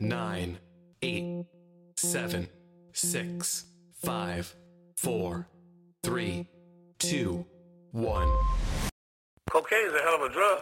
nine, eight, seven, six, five, four, three, two, one. Cocaine's a hell of a drug.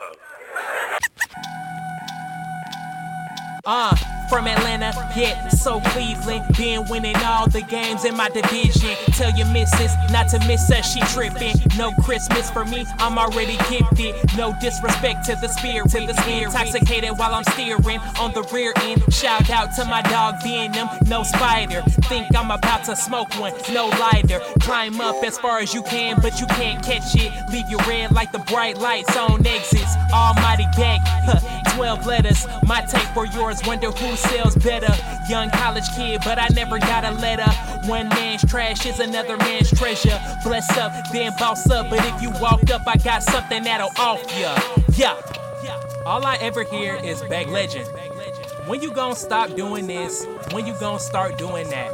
Uh, from Atlanta, yeah, so Cleveland. Been winning all the games in my division. Tell your missus not to miss us, she tripping. No Christmas for me, I'm already gifted. No disrespect to the spirit. To the spirit. Intoxicated while I'm steering on the rear end. Shout out to my dog Venom, no spider. Think I'm about to smoke one, no lighter. Climb up as far as you can, but you can't catch it. Leave you red like the bright lights on exits. Almighty back, huh, 12 letters. My tape for yours, wonder who sells better. Young college kid, but I never got a letter. One man's trash is another man's treasure. Bless up, then boss up. But if you walk up, I got something that'll off ya. Yeah. All I ever hear is bag legend. When you gonna stop doing this? When you gonna start doing that?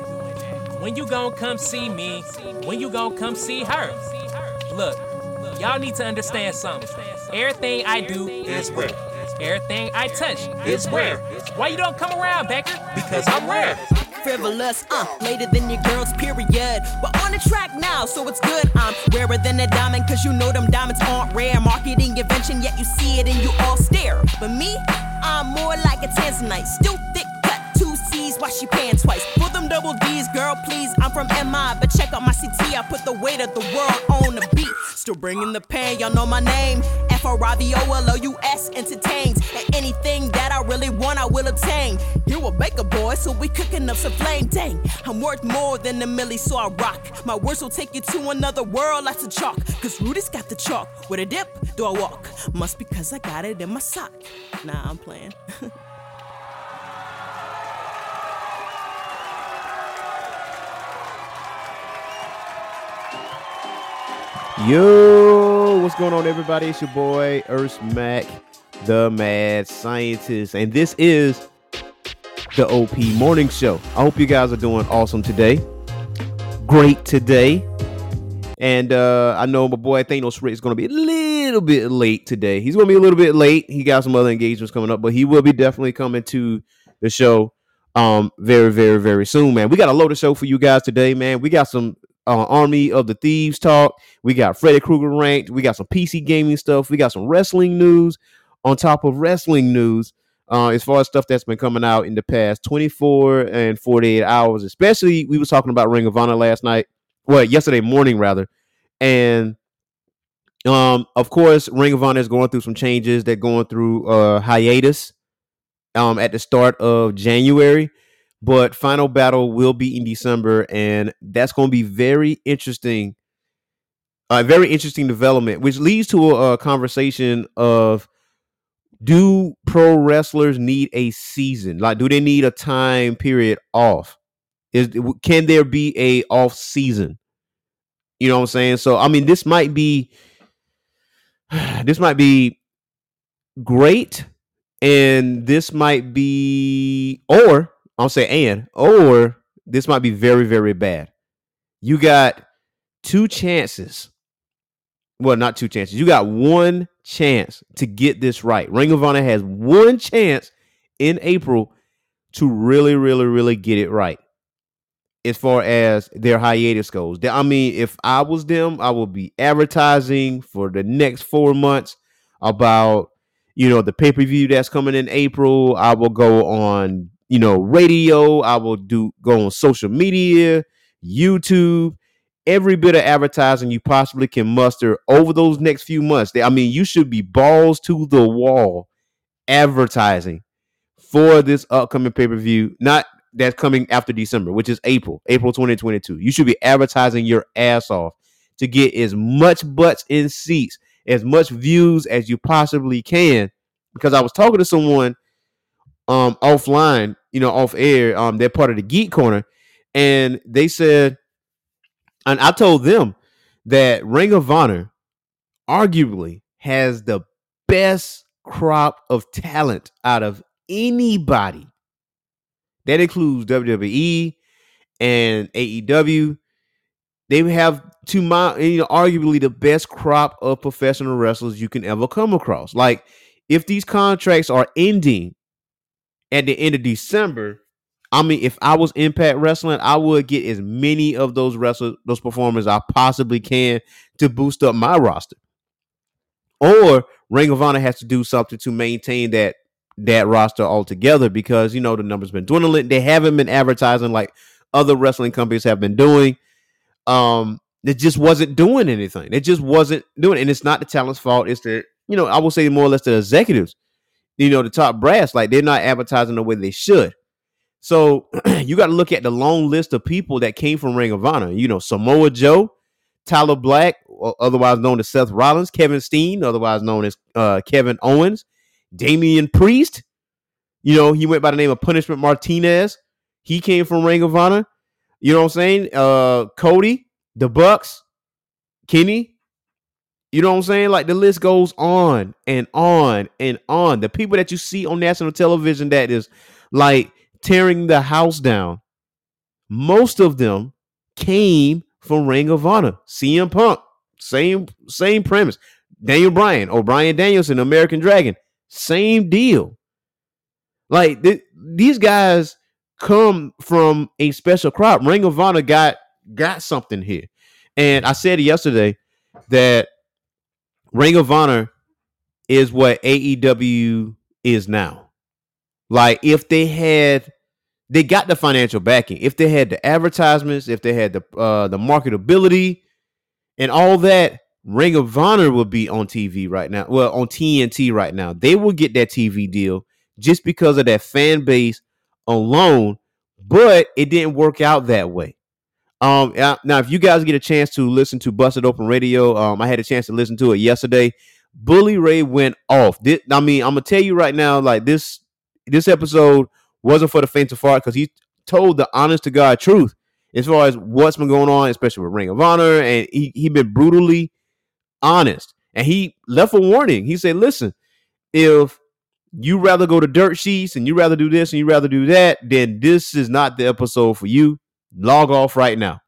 When you gonna come see me? When you gonna come see her? Look, y'all need to understand something. Everything I do is rare. Everything I touch is rare. Why you don't come around, Becker? Because I'm rare. frivolous, uh, later than your girl's period. But on the track now, so it's good. I'm rarer than a diamond, cause you know them diamonds aren't rare. Marketing invention, yet you see it and you all stare. But me, I'm more like a Tanzanite, still thick cut, why she paying twice? For them double D's, girl, please, I'm from MI, but check out my CT, I put the weight of the world on the beat. Still bringing the pain, y'all know my name. F R I V O L O U S entertains. And anything that I really want, I will obtain. You a baker boy, so we cooking up some flame. Dang, I'm worth more than a milli, so I rock. My words will take you to another world, lots of chalk. Cause Rudy's got the chalk. With a dip, do I walk? Must be because I got it in my sock. Nah, I'm playing. Yo, what's going on, everybody? It's your boy Urs Mac, the mad scientist, and this is the OP Morning Show. I hope you guys are doing awesome today. Great today. And uh, I know my boy Thanos Rick is going to be a little bit late today. He's going to be a little bit late. He got some other engagements coming up, but he will be definitely coming to the show um very, very, very soon, man. We got a loaded show for you guys today, man. We got some uh, Army of the Thieves talk. We got Freddy Krueger ranked. We got some PC gaming stuff. We got some wrestling news on top of wrestling news. Uh, as far as stuff that's been coming out in the past 24 and 48 hours, especially we was talking about Ring of Honor last night, well, yesterday morning rather, and um, of course, Ring of Honor is going through some changes. They're going through uh hiatus um at the start of January but final battle will be in December, and that's going to be very interesting. A very interesting development, which leads to a, a conversation of do pro wrestlers need a season? Like, do they need a time period off? Is can there be a off season? You know what I'm saying? So, I mean, this might be this might be great, and this might be or I'll say and or this might be very very bad. You got two chances. Well, not two chances. You got one chance to get this right. Ring of Honor has one chance in April to really really really get it right. As far as their hiatus goes, I mean, if I was them, I would be advertising for the next four months about you know the pay per view that's coming in April. I will go on you know, radio. I will do go on social media, YouTube, every bit of advertising you possibly can muster over those next few months. I mean, you should be balls to the wall advertising for this upcoming pay per view. Not that's coming after December, which is April, April 2022. You should be advertising your ass off to get as much butts in seats, as much views as you possibly can. Because I was talking to someone um offline, you know, off air. Um, they're part of the Geek Corner, and they said, and I told them that Ring of Honor arguably has the best crop of talent out of anybody. That includes WWE and AEW. They have to my you know arguably the best crop of professional wrestlers you can ever come across. Like if these contracts are ending at the end of December, I mean, if I was Impact Wrestling, I would get as many of those wrestlers, those performers I possibly can to boost up my roster. Or Ring of Honor has to do something to maintain that that roster altogether because you know the numbers been dwindling. They haven't been advertising like other wrestling companies have been doing. Um, it just wasn't doing anything. It just wasn't doing, it. and it's not the talent's fault. It's the you know I will say more or less the executives, you know, the top brass. Like they're not advertising the way they should. So you got to look at the long list of people that came from Ring of Honor. You know, Samoa Joe, Tyler Black, otherwise known as Seth Rollins, Kevin Steen, otherwise known as uh, Kevin Owens, Damian Priest. You know, he went by the name of Punishment Martinez. He came from Ring of Honor. You know what I'm saying? Uh, Cody, the Bucks, Kenny. You know what I'm saying? Like the list goes on and on and on. The people that you see on national television that is like tearing the house down, most of them came from Ring of Honor. CM Punk, same same premise. Daniel Bryan, or Bryan Danielson, American Dragon, same deal. Like th- these guys come from a special crop. Ring of Honor got got something here. And I said yesterday that Ring of Honor is what AEW is now. Like if they had they got the financial backing. If they had the advertisements, if they had the uh the marketability and all that, Ring of Honor would be on TV right now. Well, on TNT right now. They will get that TV deal just because of that fan base alone, but it didn't work out that way. Um, now if you guys get a chance to listen to Busted Open Radio, um, I had a chance to listen to it yesterday. Bully Ray went off. This, I mean, I'm gonna tell you right now, like this, this episode wasn't for the faint of heart because he told the honest to God truth as far as what's been going on, especially with Ring of Honor, and he he been brutally honest, and he left a warning. He said, "Listen, if you rather go to dirt sheets and you rather do this and you rather do that, then this is not the episode for you. Log off right now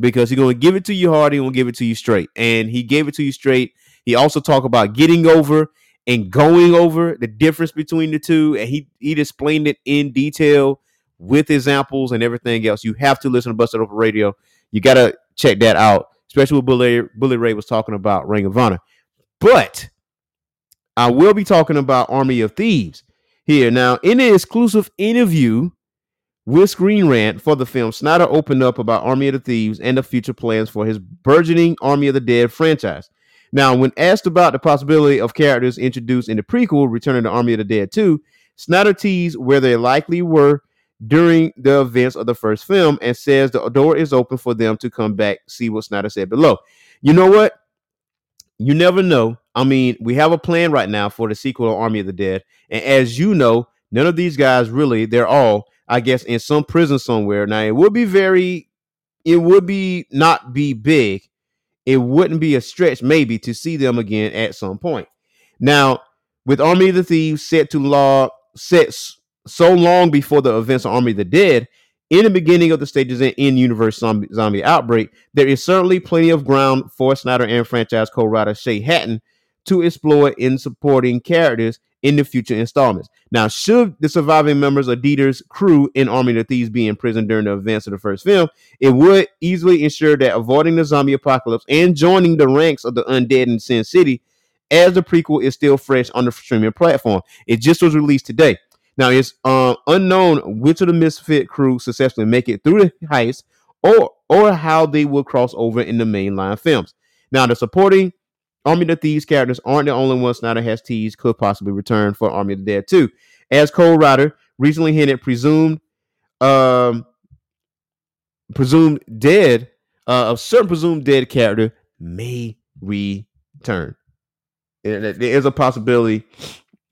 because he's going to give it to you hard. He to give it to you straight. And he gave it to you straight. He also talked about getting over and going over the difference between the two. And he, he explained it in detail with examples and everything else. You have to listen to Busted Open Radio. You got to check that out, especially what Bully, Bully Ray was talking about Ring of Honor. But I will be talking about Army of Thieves here. Now, in an exclusive interview with Screen Rant for the film, Snyder opened up about Army of the Thieves and the future plans for his burgeoning Army of the Dead franchise. Now, when asked about the possibility of characters introduced in the prequel, Returning to Army of the Dead 2, Snyder teased where they likely were during the events of the first film and says the door is open for them to come back. See what Snyder said below. You know what? You never know I mean, we have a plan right now for the sequel of Army of the Dead. And as you know, none of these guys really, they're all, I guess, in some prison somewhere. Now, it would be very, it would be not be big. It wouldn't be a stretch, maybe, to see them again at some point. Now, with Army of the Thieves set to law, set so long before the events of Army of the Dead, in the beginning of the stages in universe zombie, zombie outbreak, there is certainly plenty of ground for Snyder and franchise co-writer Shay Hatten to explore in supporting characters in the future installments. Now, should the surviving members of Dieter's crew in Army of the Thieves be in prison during the events of the first film, it would easily ensure that avoiding the zombie apocalypse and joining the ranks of the undead in Sin City as the prequel is still fresh on the streaming platform. It just was released today. Now, it's uh, unknown which of the Misfit crew successfully make it through the heist or or how they will cross over in the mainline films. Now, the supporting Army of the Thieves characters aren't the only ones Snyder has teased could possibly return for Army of the Dead 2. As co-writer recently hinted, presumed um presumed dead, uh, a certain presumed dead character may return. There is a possibility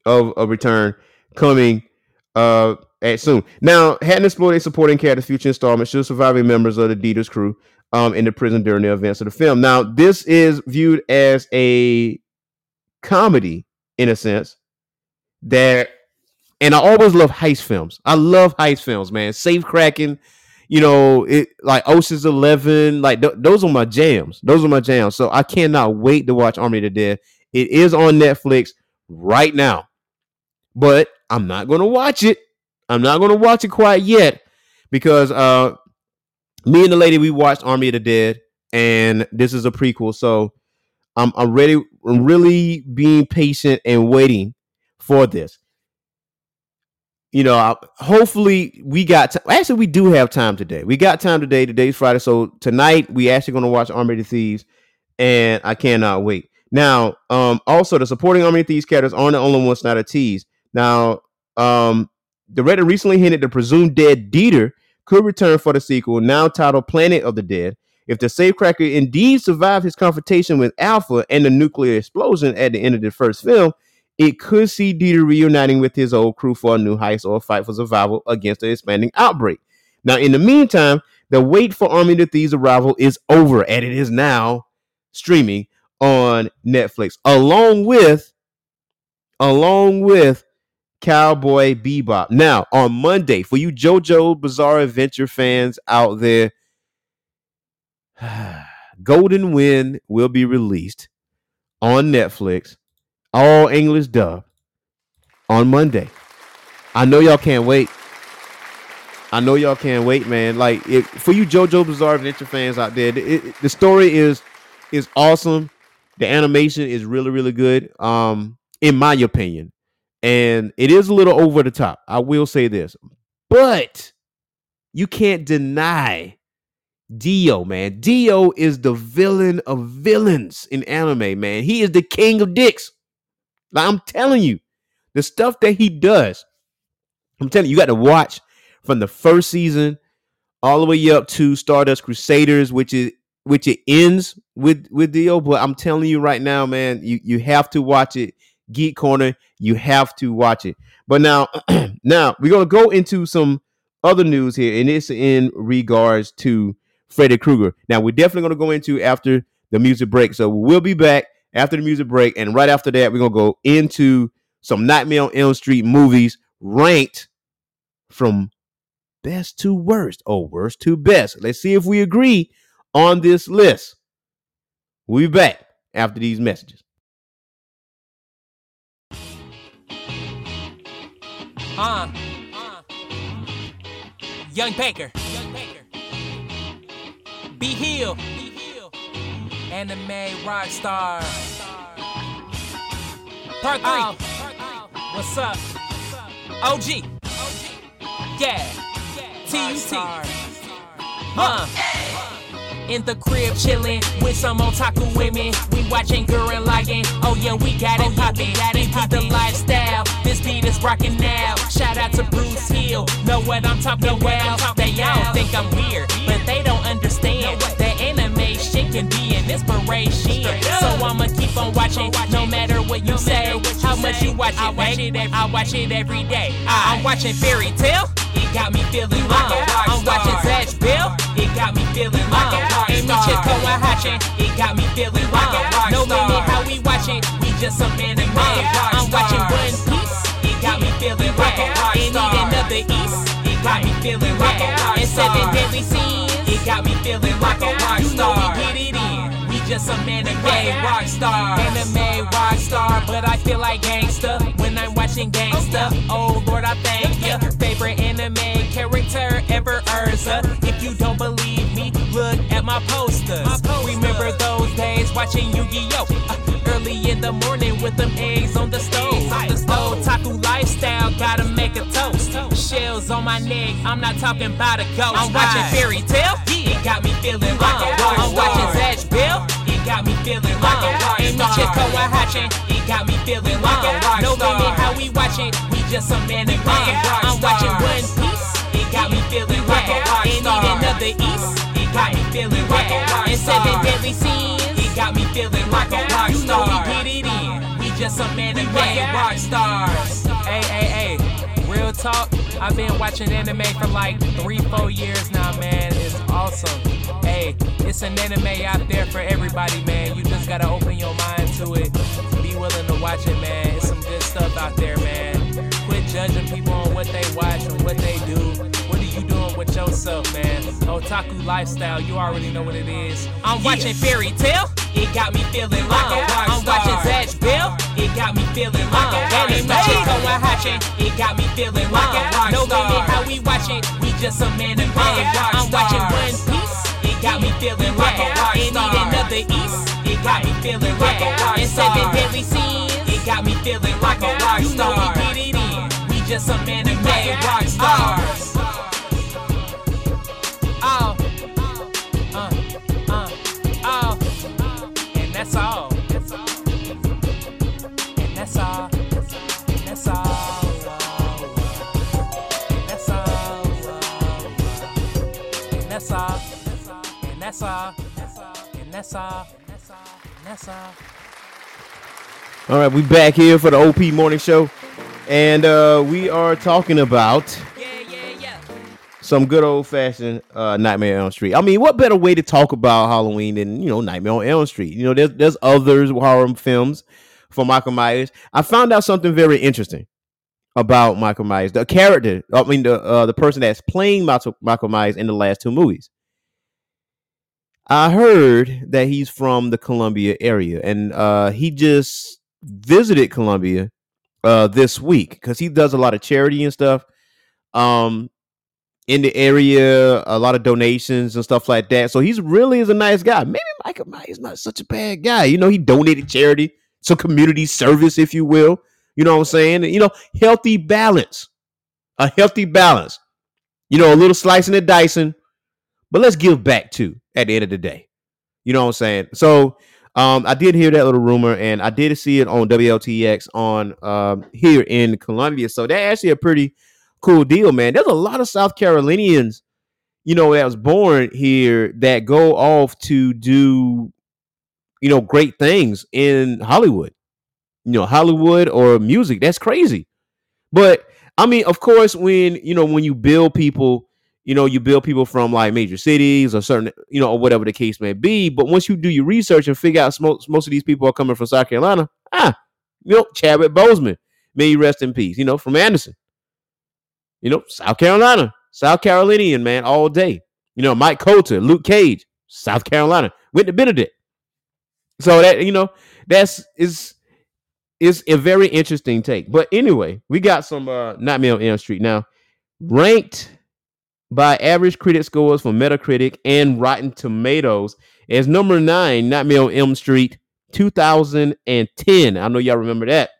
of a return coming uh at soon. Now, hadn't explored a supporting character future installment should surviving members of the Dieter's crew um, in the prison during the events of the film. Now, this is viewed as a comedy in a sense that, and I always love heist films. I love heist films, man. Safe cracking, you know, it like Ocean's Eleven, like th- those are my jams. Those are my jams. So I cannot wait to watch Army of the Dead. It is on Netflix right now, but I'm not going to watch it I'm not gonna watch it quite yet because uh, me and the lady we watched Army of the Dead, and this is a prequel, so I'm I'm ready. Really being patient and waiting for this. You know, hopefully we got. T- actually, we do have time today. We got time today. Today's Friday, so tonight we actually going to watch Army of the Thieves, and I cannot wait. Now, um, also the supporting Army of Thieves characters aren't the only ones not a tease. Now, um, the Reddit recently hinted the presumed dead Dieter could return for the sequel, now titled Planet of the Dead. If the safecracker indeed survived his confrontation with Alpha and the nuclear explosion at the end of the first film, it could see Dieter reuniting with his old crew for a new heist or fight for survival against the expanding outbreak. Now, in the meantime, the wait for Army of the Thieves' arrival is over, and it is now streaming on Netflix, along with, along with Cowboy Bebop. Now, on Monday, for you JoJo Bizarre Adventure fans out there, Golden Wind will be released on Netflix, all English dub, on Monday. I know y'all can't wait. I know y'all can't wait, man. Like it, for you JoJo Bizarre Adventure fans out there, it, it- the story is is awesome. The animation is really really good. Um, in my opinion, and it is a little over the top. I will say this, but you can't deny Dio, man. Dio is the villain of villains in anime, man. He is the king of dicks. Like, I'm telling you, the stuff that he does. I'm telling you, you got to watch from the first season all the way up to Stardust Crusaders, which is which it ends with with Dio. But I'm telling you right now, man, you you have to watch it. Geek Corner, you have to watch it. But now, now we're gonna go into some other news here, and it's in regards to Freddy Krueger. Now we're definitely gonna go into after the music break. So we'll be back after the music break, and right after that, we're gonna go into some Nightmare on Elm Street movies ranked from best to worst or worst to best. Let's see if we agree on this list. We'll be back after these messages. Uh. Young Baker. Young Baker. Be Hill. Be Hill. Anime rock star. Part three. What's up? OG. Yeah. TUT. Uh. In the crib chillin' with some otaku women. We watching Gurren Lagann. Oh yeah, we got it poppin'. This be the lifestyle. This beat is rockin' now. What I'm talking about? They all think I'm weird, but they don't understand that anime shit can be an inspiration. So I'ma keep on watching, no matter what you say. How much you watch it? I watch it. Every, I watch it every day. I'm watching Fairy Tail. It got me feeling like I'm watching Zatch Bell. It got me feeling like Amy Chico Hatchin. It got me feeling like No limit how we watching. We just some anime. I'm watching One. It got me feeling like a rock And need another East. It got me feeling like a rock And Seven Deadly Sins. It got me feeling like a rock star. You know we get it in. Just some anime rock star. Anime rock star, but I feel like gangsta when I'm watching gangsta. Oh Lord, I thank ya. Favorite anime character ever, Urza. If you don't believe me, look at my posters. Remember those days watching Yu-Gi-Oh! Uh, early in the morning with them eggs on the stove. Otaku lifestyle, gotta make a toast. Shells on my neck, I'm not talking about a ghost. I'm watching Fairy Tail, it got me feeling like a rock I'm watching Zatch Bell, it got me feeling like a rock Amy Chico Hatchin, it got me feeling like a rock No limit how we watching, we just some anime. I'm watching One Piece, it got me feeling like a rock star. And another East, it got me feeling like a rock star. And Seven Deadly Sins, it got me feeling like a rock star. You know we get it in, we just some anime rock stars. Hey, hey, hey, real talk. I've been watching anime for like three, four years now, man. It's awesome. Hey, it's an anime out there for everybody, man. You just gotta open your mind to it. Be willing to watch it, man. It's some good stuff out there, man. Quit judging people on what they watch and what they do. With yourself, man? Otaku lifestyle, you already know what it is. I'm watching Fairy Tail. It got me feeling like a rock I'm watching Zatch Bell. It got me feeling like a rock Chico Hatchin. It It got me feeling like a rock No baby, how we watch it, we just some anime. I'm watching One Piece. It got me feeling like a rock And need another East. It got me feeling like a rock And seven deadly sins. It got me feeling like a rock You know we get it in. We just a some anime. Rock stars. That's all. And that's all. And that's all. All right, we back here for the OP Morning Show, and uh, we are talking about Yeah, yeah, yeah. some good old fashioned uh, Nightmare on Elm Street. I mean, what better way to talk about Halloween than you know Nightmare on Elm Street? You know, there's there's others horror films for Michael Myers. I found out something very interesting about Michael Myers, the character. I mean, the uh, the person that's playing Michael Myers in the last two movies. I heard that he's from the Columbia area, and uh, he just visited Columbia uh, this week because he does a lot of charity and stuff. Um, in the area, a lot of donations and stuff like that. So he's really is a nice guy. Maybe Michael Myers not such a bad guy. You know, he donated charity, so community service, if you will. You know what I'm saying? You know, healthy balance, a healthy balance. You know, a little slicing and dicing, but let's give back too at the end of the day. You know what I'm saying? So um, I did hear that little rumor, and I did see it on WLTX on um, here in Columbia. So that's actually a pretty cool deal, man. There's a lot of South Carolinians, you know, that was born here that go off to do, you know, great things in Hollywood. You know, Hollywood or music. That's crazy. But I mean, of course, when you know when you build people, you know, you build people from like major cities or certain, you know, or whatever the case may be. But once you do your research and figure out most most of these people are coming from South Carolina, ah, you know, Chadwick Boseman, may rest in peace. You know, from Anderson, you know, South Carolina, South Carolinian man, all day. You know, Mike Colter, Luke Cage, South Carolina, went to Benedict. So that you know, that's is is a very interesting take. But anyway, we got some uh Nightmare on Elm Street now, ranked by average critic scores from Metacritic and Rotten Tomatoes as number nine, Nightmare on Elm Street, 2010. I know y'all remember that.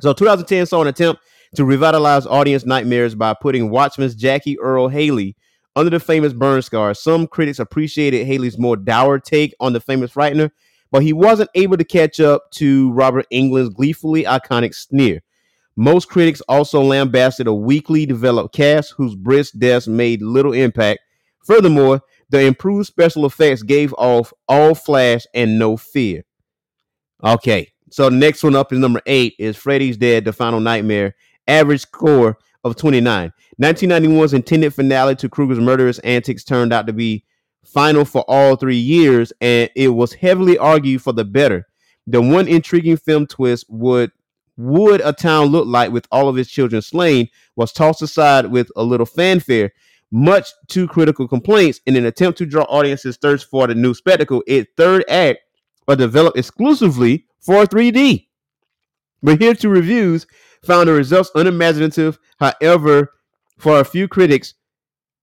So 2010 saw an attempt to revitalize audience nightmares by putting Watchmen's Jackie Earle Haley under the famous burn scar. Some critics appreciated Haley's more dour take on the famous frightener, but he wasn't able to catch up to Robert Englund's gleefully iconic sneer. Most critics also lambasted a weakly developed cast whose brisk deaths made little impact. Furthermore, the improved special effects gave off all flash and no fear. Okay, so the next one up is number eight is Freddy's Dead, The Final Nightmare, average score of 29. 1991's intended finale to Krueger's murderous antics turned out to be final for all three years, and it was heavily argued for the better. The one intriguing film twist would would a town look like with all of its children slain was tossed aside with a little fanfare. Much to critical complaints in an attempt to draw audiences thirst for the new spectacle, its third act was developed exclusively for 3D. But here to reviews found the results unimaginative. However, for a few critics,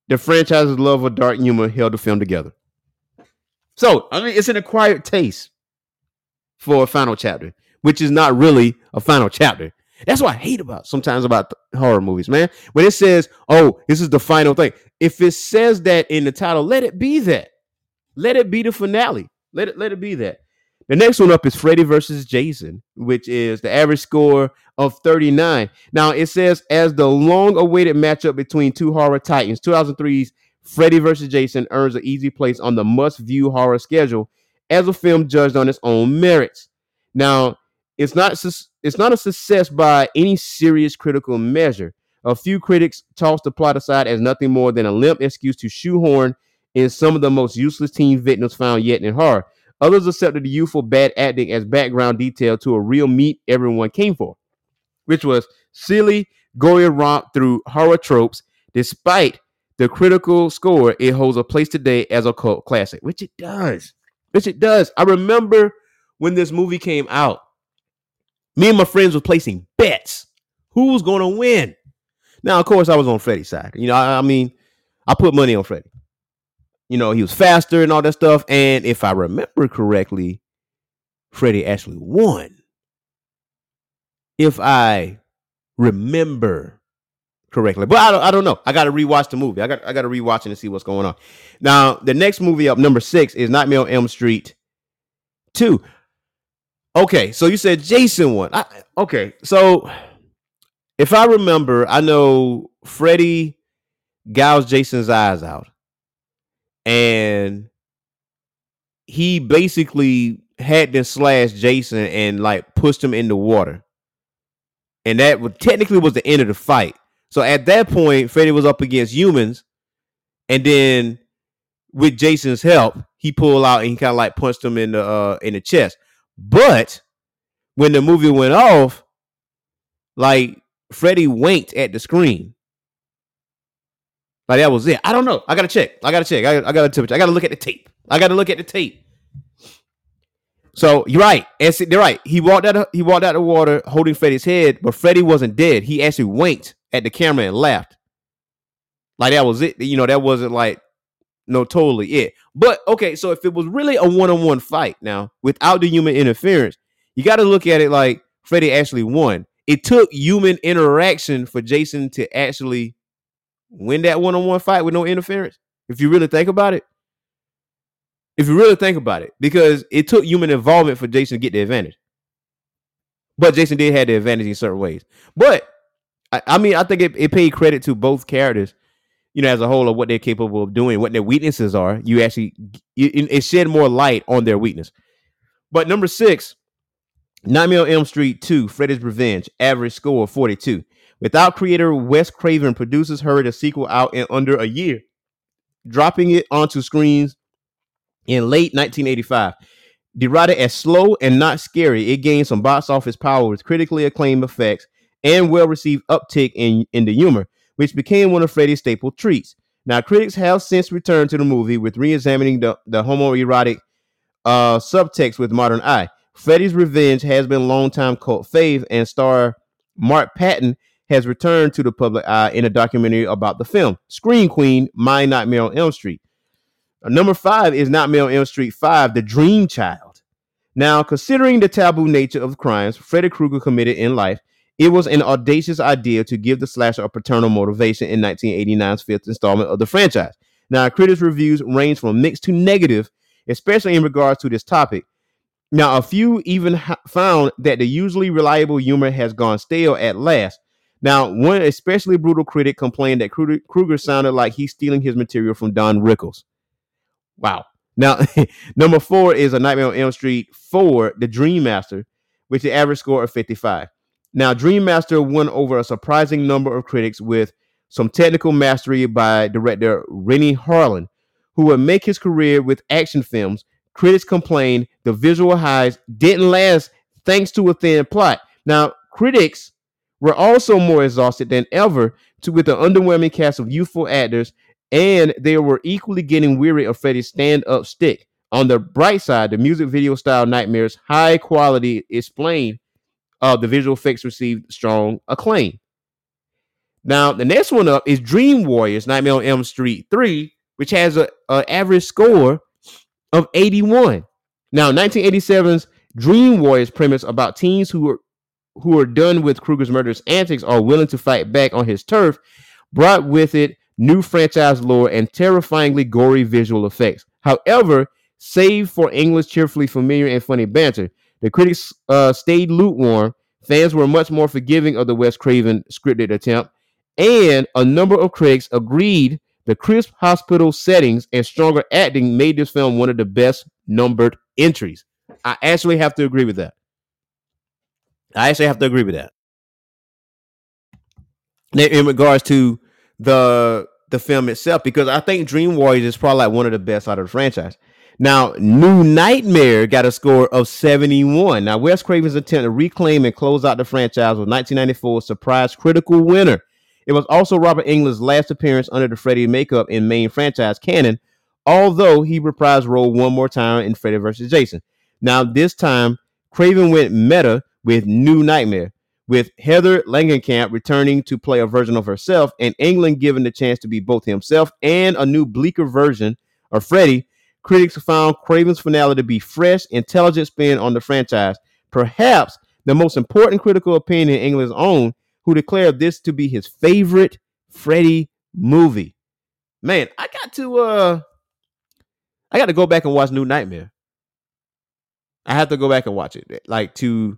the franchise's love of dark humor held the film together. So, I mean, it's an acquired taste for a final chapter, which is not really a final chapter. That's what I hate about sometimes about horror movies, man. When it says, "Oh, this is the final thing," if it says that in the title, let it be that. Let it be the finale. Let it let it be that. The next one up is Freddy versus Jason, which is the average score of 39. Now it says as the long-awaited matchup between two horror titans, 2003's Freddy versus Jason earns an easy place on the must-view horror schedule as a film judged on its own merits. Now, it's not it's not a success by any serious critical measure. A few critics tossed the plot aside as nothing more than a limp excuse to shoehorn in some of the most useless teen victims found yet in horror. Others accepted the youthful bad acting as background detail to a real meat everyone came for, which was silly, gory romp through horror tropes. Despite the critical score, it holds a place today as a cult classic, which it does. Which it does. I remember when this movie came out, me and my friends were placing bets. Who was going to win? Now, of course, I was on Freddy's side. You know, I, I mean, I put money on Freddy. You know, he was faster and all that stuff. And if I remember correctly, Freddy actually won. If I remember correctly. But I don't, I don't know. I got to rewatch the movie. I got I got to rewatch it and see what's going on. Now, the next movie up, number six, is Nightmare on Elm Street two. Okay, so you said Jason won. I, okay, so if I remember, I know Freddy gouged Jason's eyes out, and he basically had to slash Jason and like pushed him in the water, and that technically was the end of the fight. So at that point, Freddy was up against humans, and then with Jason's help, he pulled out and he kind of like punched him in the uh, in the chest. But when the movie went off, like Freddy winked at the screen. Like that was it. I don't know. I gotta check. I gotta check. I, I gotta. I gotta look at the tape. I gotta look at the tape. So you're right. They're right. He walked out. Of, he walked out of the water holding Freddy's head, but Freddy wasn't dead. He actually winked at the camera and laughed. Like that was it. You know, that wasn't like no totally it. But okay, so if it was really a one-on-one fight now without the human interference, you got to look at it like Freddy actually won. It took human interaction for Jason to actually win that one-on-one fight with no interference. If you really think about it, if you really think about it, because it took human involvement for Jason to get the advantage. But Jason did have the advantage in certain ways. But I, I mean, I think it, it paid credit to both characters, you know, as a whole of what they're capable of doing, what their weaknesses are. You actually it, it shed more light on their weakness. But number six, Nightmare on Elm Street 2, Freddy's Revenge, average score 42. Without creator Wes Craven, producers hurried a sequel out in under a year, dropping it onto screens in late 1985. Derided as slow and not scary, it gained some box office power with critically acclaimed effects and well received uptick in, in the humor, which became one of Freddy's staple treats. Now, critics have since returned to the movie with re examining the, the homoerotic uh, subtext with modern eye. Freddy's Revenge has been longtime cult fave, and star Mark Patton has returned to the public eye in a documentary about the film, Scream Queen, My Nightmare on Elm Street. Uh, number five is Nightmare on Elm Street 5, The Dream Child. Now, considering the taboo nature of crimes Freddy Krueger committed in life, it was an audacious idea to give the slasher a paternal motivation in 1989's fifth installment of the franchise. Now, critics' reviews range from mixed to negative, especially in regards to this topic. Now, a few even ha- found that the usually reliable humor has gone stale at last. Now, one especially brutal critic complained that Krueger sounded like he's stealing his material from Don Rickles. Wow. Now, number four is A Nightmare on Elm Street 4, The Dream Master, with the average score of 55. Now, Dream Master won over a surprising number of critics with some technical mastery by director Renny Harlin, who would make his career with action films critics complained the visual highs didn't last thanks to a thin plot. Now, critics were also more exhausted than ever to with the underwhelming cast of youthful actors, and they were equally getting weary of Freddy's stand-up stick. On the bright side, the music video style nightmares high quality explained uh, the visual effects received strong acclaim. Now, the next one up is Dream Warriors Nightmare on Elm Street 3, which has an average score of 81. Now, 1987's Dream Warriors premise about teens who are who are done with Krueger's murderous antics are willing to fight back on his turf, brought with it new franchise lore and terrifyingly gory visual effects. However, save for Englund's cheerfully familiar and funny banter, the critics uh, stayed lukewarm. Fans were much more forgiving of the Wes Craven scripted attempt, and a number of critics agreed the crisp hospital settings and stronger acting made this film one of the best numbered entries. I actually have to agree with that. I actually have to agree with that. In regards to the the film itself, because I think Dream Warriors is probably like one of the best out of the franchise. Now, New Nightmare got a score of 71. Now, Wes Craven's attempt to reclaim and close out the franchise was 1994 surprise critical winner it was also Robert Englund's last appearance under the Freddy makeup in main franchise canon, although he reprised role one more time in Freddy vs. Jason. Now, this time, Craven went meta with New Nightmare, with Heather Langenkamp returning to play a version of herself, and Englund given the chance to be both himself and a new bleaker version of Freddy. Critics found Craven's finale to be fresh, intelligent spin on the franchise. Perhaps the most important critical opinion Englund's own, who declared this to be his favorite Freddy movie. Man, I got to uh I got to go back and watch New Nightmare. I have to go back and watch it, like to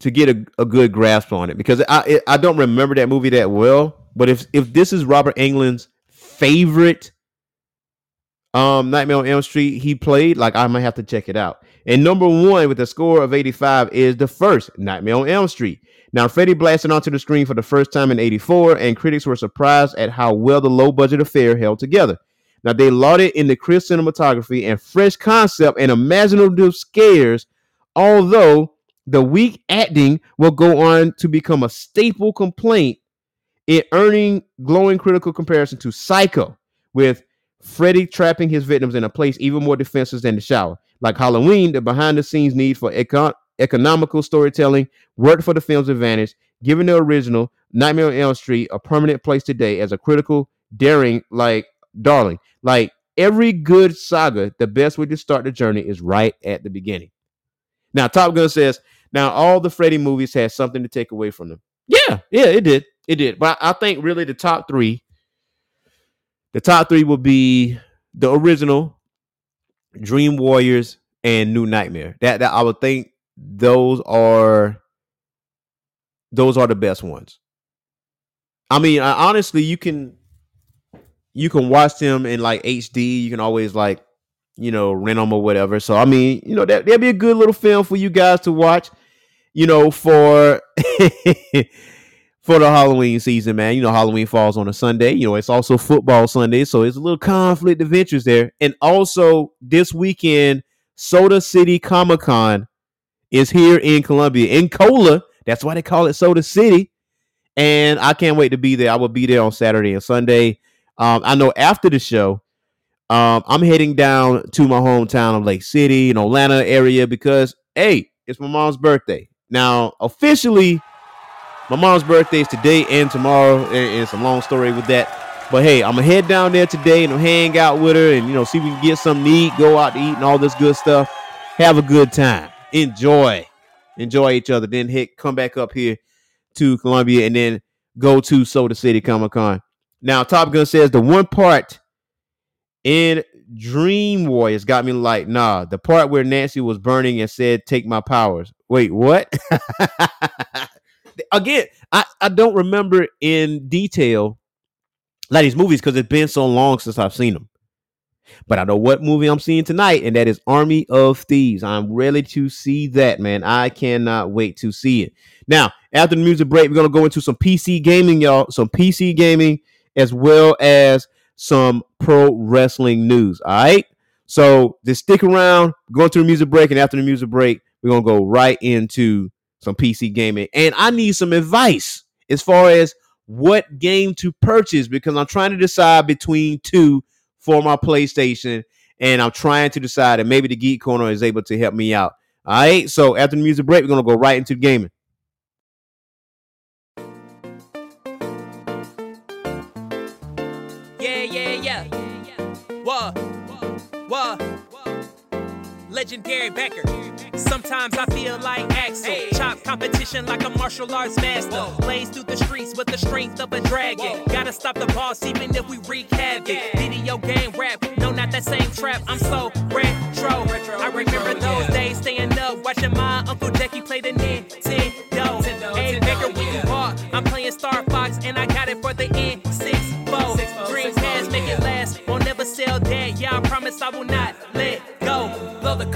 to get a, a good grasp on it because I I don't remember that movie that well. But if if this is Robert Englund's favorite um Nightmare on Elm Street he played, like I might have to check it out. And number one with a score of 85 is the first Nightmare on Elm Street. Now, Freddy blasted onto the screen for the first time in 84, and critics were surprised at how well the low budget affair held together. Now, they lauded in the crisp cinematography and fresh concept and imaginative scares, although the weak acting will go on to become a staple complaint, it earning glowing critical comparison to Psycho, with Freddy trapping his victims in a place even more defenseless than the shower. Like Halloween, the behind the scenes need for econ- economical storytelling worked for the film's advantage, giving the original Nightmare on Elm Street a permanent place today as a critical, daring, like darling. Like every good saga, the best way to start the journey is right at the beginning. Now, Top Gun says, now all the Freddy movies had something to take away from them. Yeah, yeah, it did. It did. But I think really the top three, the top three will be the original, Dream Warriors, and New Nightmare. That that I would think those are those are the best ones. I mean, I, honestly, you can you can watch them in like HD. You can always like you know rent them or whatever. So I mean, you know that that'd be a good little film for you guys to watch. You know for. for the Halloween season, man. You know, Halloween falls on a Sunday. You know, it's also football Sunday, so it's a little conflict of interest there. And also this weekend, Soda City Comic Con is here in Columbia, in Cola. That's why they call it Soda City. And I can't wait to be there. I will be there on Saturday and Sunday. Um, I know after the show, um, I'm heading down to my hometown of Lake City, in Atlanta area, because hey, it's my mom's birthday. Now, officially, my mom's birthday is today and tomorrow, and it's a long story with that. But hey, I'm gonna head down there today and hang out with her, and you know, see if we can get some neat, go out to eat, and all this good stuff. Have a good time, enjoy, enjoy each other. Then hit, come back up here to Columbia, and then go to Soda City Comic Con. Now, Top Gun says the one part in Dream Warriors got me like, nah, the part where Nancy was burning and said, Take my powers. Wait, what? Again, I, I don't remember in detail like these movies because it's been so long since I've seen them. But I know what movie I'm seeing tonight, and that is Army of Thieves. I'm ready to see that, man. I cannot wait to see it. Now, after the music break, we're gonna go into some PC gaming, y'all. Some PC gaming as well as some pro wrestling news. All right. So just stick around, going to the music break, and after the music break, we're gonna go right into some PC gaming. And I need some advice as far as what game to purchase because I'm trying to decide between two for my PlayStation, and I'm trying to decide, and maybe the Geek Corner is able to help me out. All right. So after the music break, we're gonna go right into gaming. Yeah, yeah, yeah. Whoa, whoa. Legendary Becker. Sometimes I feel like Axel. Chop competition like a martial arts master. Blaze through the streets with the strength of a dragon. Gotta stop the boss even if we wreak havoc. Video game rap, no, not that same trap. I'm so retro. retro I remember those days staying up, watching my Uncle Jackie play the Nintendo. Hey, Baker, when you I'm playing Star Fox and I got it for the N64. Dreamcast, make it last. Won't never sell that. Yeah, I promise I will not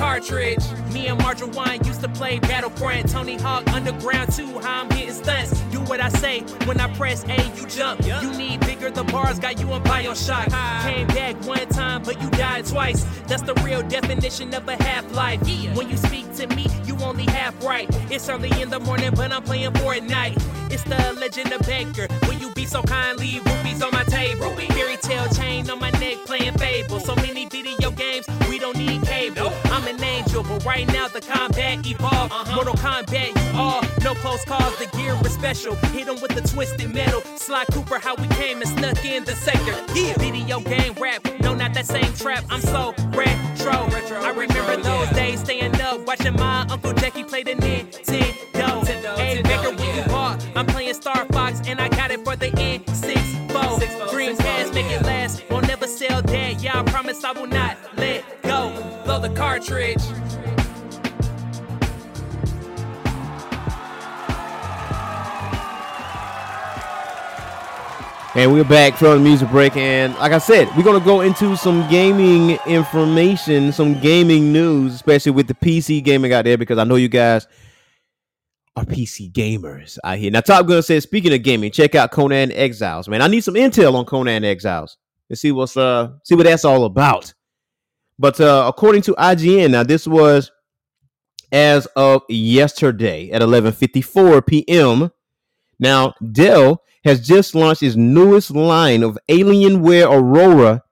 cartridge. Me and Marjorie Wine used to play Battleground. Tony Hawk Underground 2. How I'm hitting stunts. Do what I say. When I press A, you jump. You need bigger. The bars got you in Bioshock. Came back one time, but you died twice. That's the real definition of a half life. Yeah. When you speak to me, only half right. It's early in the morning, but I'm playing Fortnite. It's the legend of Baker. Will you be so kindly? Rubies on my table. Fairy tale chain on my neck playing Fable. So many video games, we don't need cable. I'm an angel, but right now the combat evolved. Mortal Kombat, you all no close calls. The gear was special. Hit 'em with the twisted metal. Sly Cooper, how we came and snuck in the sector. Yeah, video game rap. No, not that same trap. I'm so retro. I remember those days staying up, watching my Uncle Jackie play the Nintendo. Hey, Baker, what you bought? I'm playing Star Fox, and I got it for the N64. Dreamcast, make it last. Won't never sell that. Yeah, I promise I will not let go. Blow the cartridge. And we're back from the music break. And like I said, we're going to go into some gaming information, some gaming news, especially with the PC gaming out there, because I know you guys are PC gamers out here. Now, Top Gun says, speaking of gaming, check out Conan Exiles. Man, I need some intel on Conan Exiles and see what's uh see what that's all about. But uh according to IGN, now this was as of yesterday at 11:54 p.m. Now, Dell has just launched its newest line of Alienware Aurora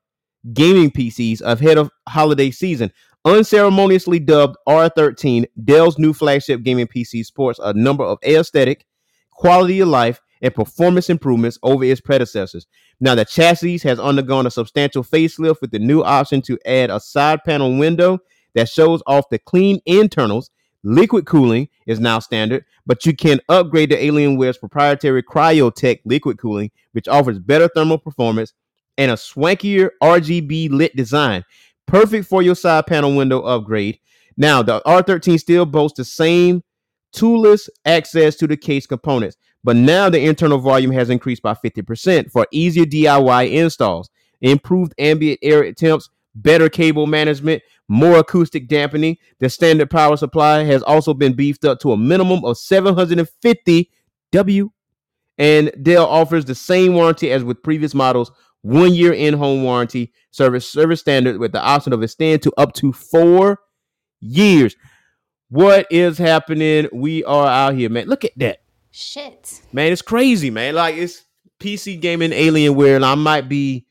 gaming PCs ahead of holiday season. Unceremoniously dubbed R13, Dell's new flagship gaming PC sports a number of aesthetic, quality of life, and performance improvements over its predecessors. Now, the chassis has undergone a substantial facelift with the new option to add a side panel window that shows off the clean internals. Liquid cooling is now standard, but you can upgrade to Alienware's proprietary Cryotech liquid cooling, which offers better thermal performance and a swankier RGB lit design, perfect for your side panel window upgrade. Now, the R13 still boasts the same toolless access to the case components, but now the internal volume has increased by 50% for easier DIY installs, improved ambient air temps, better cable management, more acoustic dampening. The standard power supply has also been beefed up to a minimum of 750 W. And Dell offers the same warranty as with previous models one year in home warranty, service service standard with the option of extend to up to four years. What is happening? We are out here, man. Look at that. Shit. Man, it's crazy, man. Like it's PC gaming Alienware, and I might be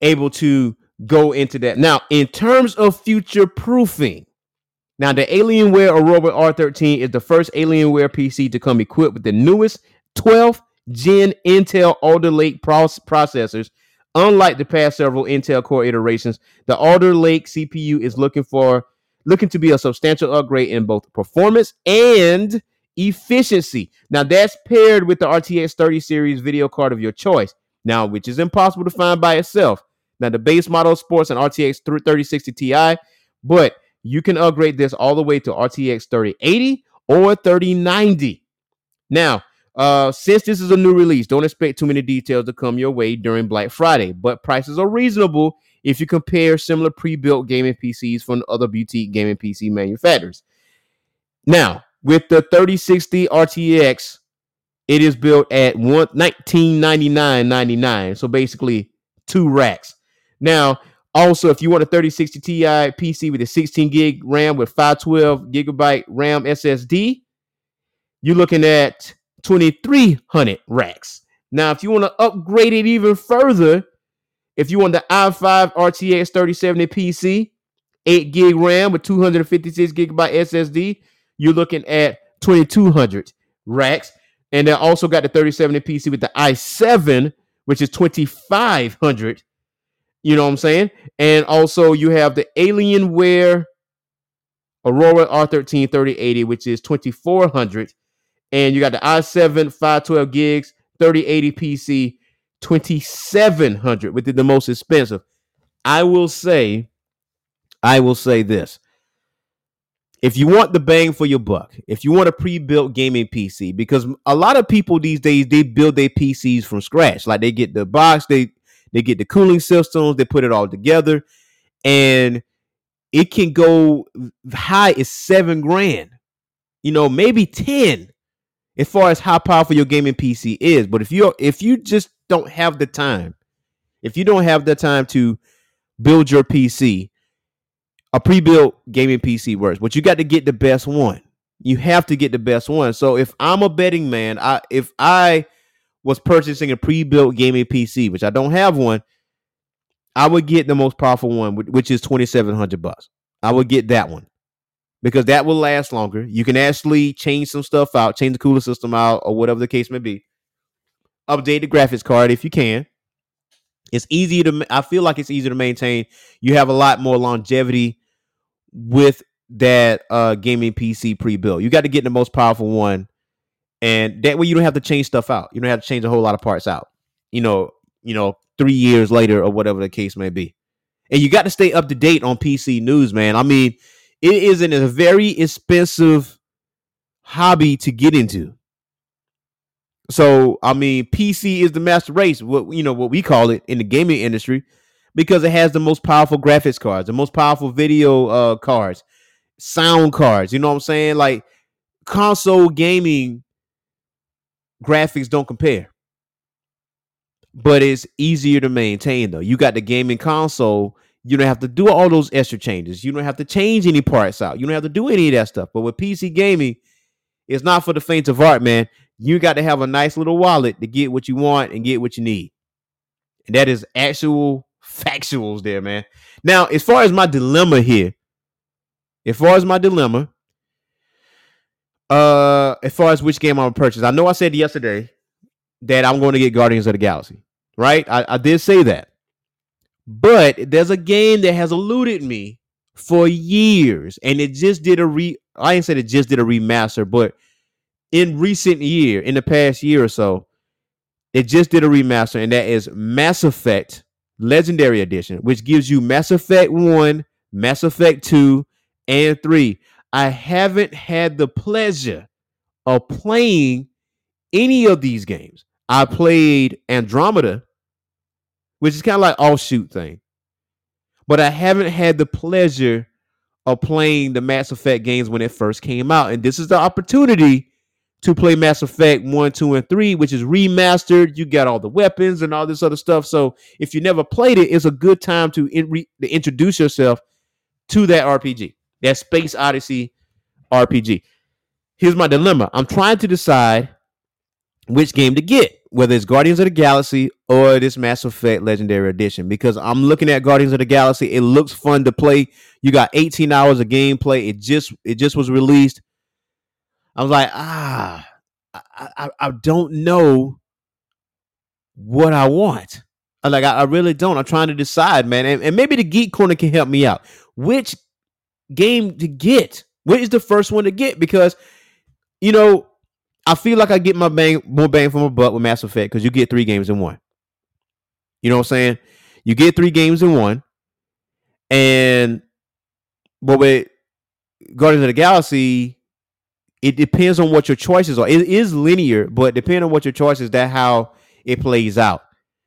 able to go into that. Now, in terms of future proofing, now the Alienware Aurora R13 is the first Alienware PC to come equipped with the newest 12th gen Intel Alder Lake processors. Unlike the past several Intel Core iterations, the Alder Lake CPU is looking for looking to be a substantial upgrade in both performance and efficiency. Now that's paired with the RTX 30 series video card of your choice. Now, which is impossible to find by itself. Now the base model sports an RTX 3060 Ti, but you can upgrade this all the way to RTX 3080 or 3090. Now, uh, since this is a new release, don't expect too many details to come your way during Black Friday, but prices are reasonable if you compare similar pre-built gaming PCs from other boutique gaming PC manufacturers. Now, with the 3060 RTX, it is built at one nineteen ninety nine ninety nine. So basically two racks. Now, also, if you want a 3060 Ti PC with a 16 gig RAM with 512 gigabyte RAM SSD, you're looking at 2300 racks. Now, if you want to upgrade it even further, if you want the i5 RTX 3070 PC, 8 gig RAM with 256 gigabyte SSD, you're looking at 2200 racks. And they also got the 3070 PC with the i7, which is 2500. You know what I'm saying? And also you have the Alienware Aurora R13 3080, which is 2400. And you got the i7 512 gigs, 3080 PC, 2700, which is the most expensive. I will say, I will say this. If you want the bang for your buck, if you want a pre-built gaming PC, because a lot of people these days they build their PCs from scratch. Like they get the box, they they get the cooling systems, they put it all together, and it can go high as seven grand, you know, maybe ten, as far as how powerful your gaming PC is. But if you if you just don't have the time, if you don't have the time to build your PC, a pre-built gaming PC works, but you got to get the best one. You have to get the best one. So if I'm a betting man, I if I was purchasing a pre-built gaming PC, which I don't have one, I would get the most powerful one, which is 2700 bucks. I would get that one because that will last longer. You can actually change some stuff out, change the cooler system out, or whatever the case may be. Update the graphics card if you can. It's easy to. I feel like it's easier to maintain. You have a lot more longevity with that uh gaming PC pre-built. You got to get the most powerful one, and that way you don't have to change stuff out. You don't have to change a whole lot of parts out. You know, you know, three years later or whatever the case may be. And you got to stay up to date on PC news, man. I mean, it is a very expensive hobby to get into. So, I mean, PC is the master race, what you know, what we call it in the gaming industry, because it has the most powerful graphics cards, the most powerful video uh cards, sound cards. You know what I'm saying? Like console gaming graphics don't compare. But it's easier to maintain though. You got the gaming console, you don't have to do all those extra changes. You don't have to change any parts out. You don't have to do any of that stuff. But with PC gaming, it's not for the faint of heart, man. You got to have a nice little wallet to get what you want and get what you need. And that is actual factuals there, man. Now, as far as my dilemma here, as far as my dilemma, uh, as far as which game I'm gonna purchase, I know I said yesterday that I'm going to get Guardians of the Galaxy, right? I, I did say that. But there's a game that has eluded me for years, and it just did a re. I ain't said it just did a remaster, but in recent year, in the past year or so, it just did a remaster, and that is Mass Effect Legendary Edition, which gives you Mass Effect 1, Mass Effect 2, and 3. I haven't had the pleasure of playing any of these games. I played Andromeda, which is kind of like offshoot thing. But I haven't had the pleasure of playing the Mass Effect games when it first came out. And this is the opportunity to play Mass Effect 1, 2, and 3, which is remastered. You got all the weapons and all this other stuff. So if you never played it, it's a good time to, in re- to introduce yourself to that RPG, that Space Odyssey RPG. Here's my dilemma I'm trying to decide which game to get, whether it's Guardians of the Galaxy or this Mass Effect Legendary Edition, because I'm looking at Guardians of the Galaxy. It looks fun to play. You got 18 hours of gameplay. It just it just was released I was like, ah, I, I, I don't know what I want. Like, I, I, really don't. I'm trying to decide, man. And, and maybe the Geek Corner can help me out. Which game to get? What is the first one to get? Because, you know, I feel like I get my bang more bang for my buck with Mass Effect because you get three games in one. You know what I'm saying? You get three games in one. And but with Guardians of the Galaxy, it depends on what your choices are. It is linear, but depending on what your choices, that how it plays out.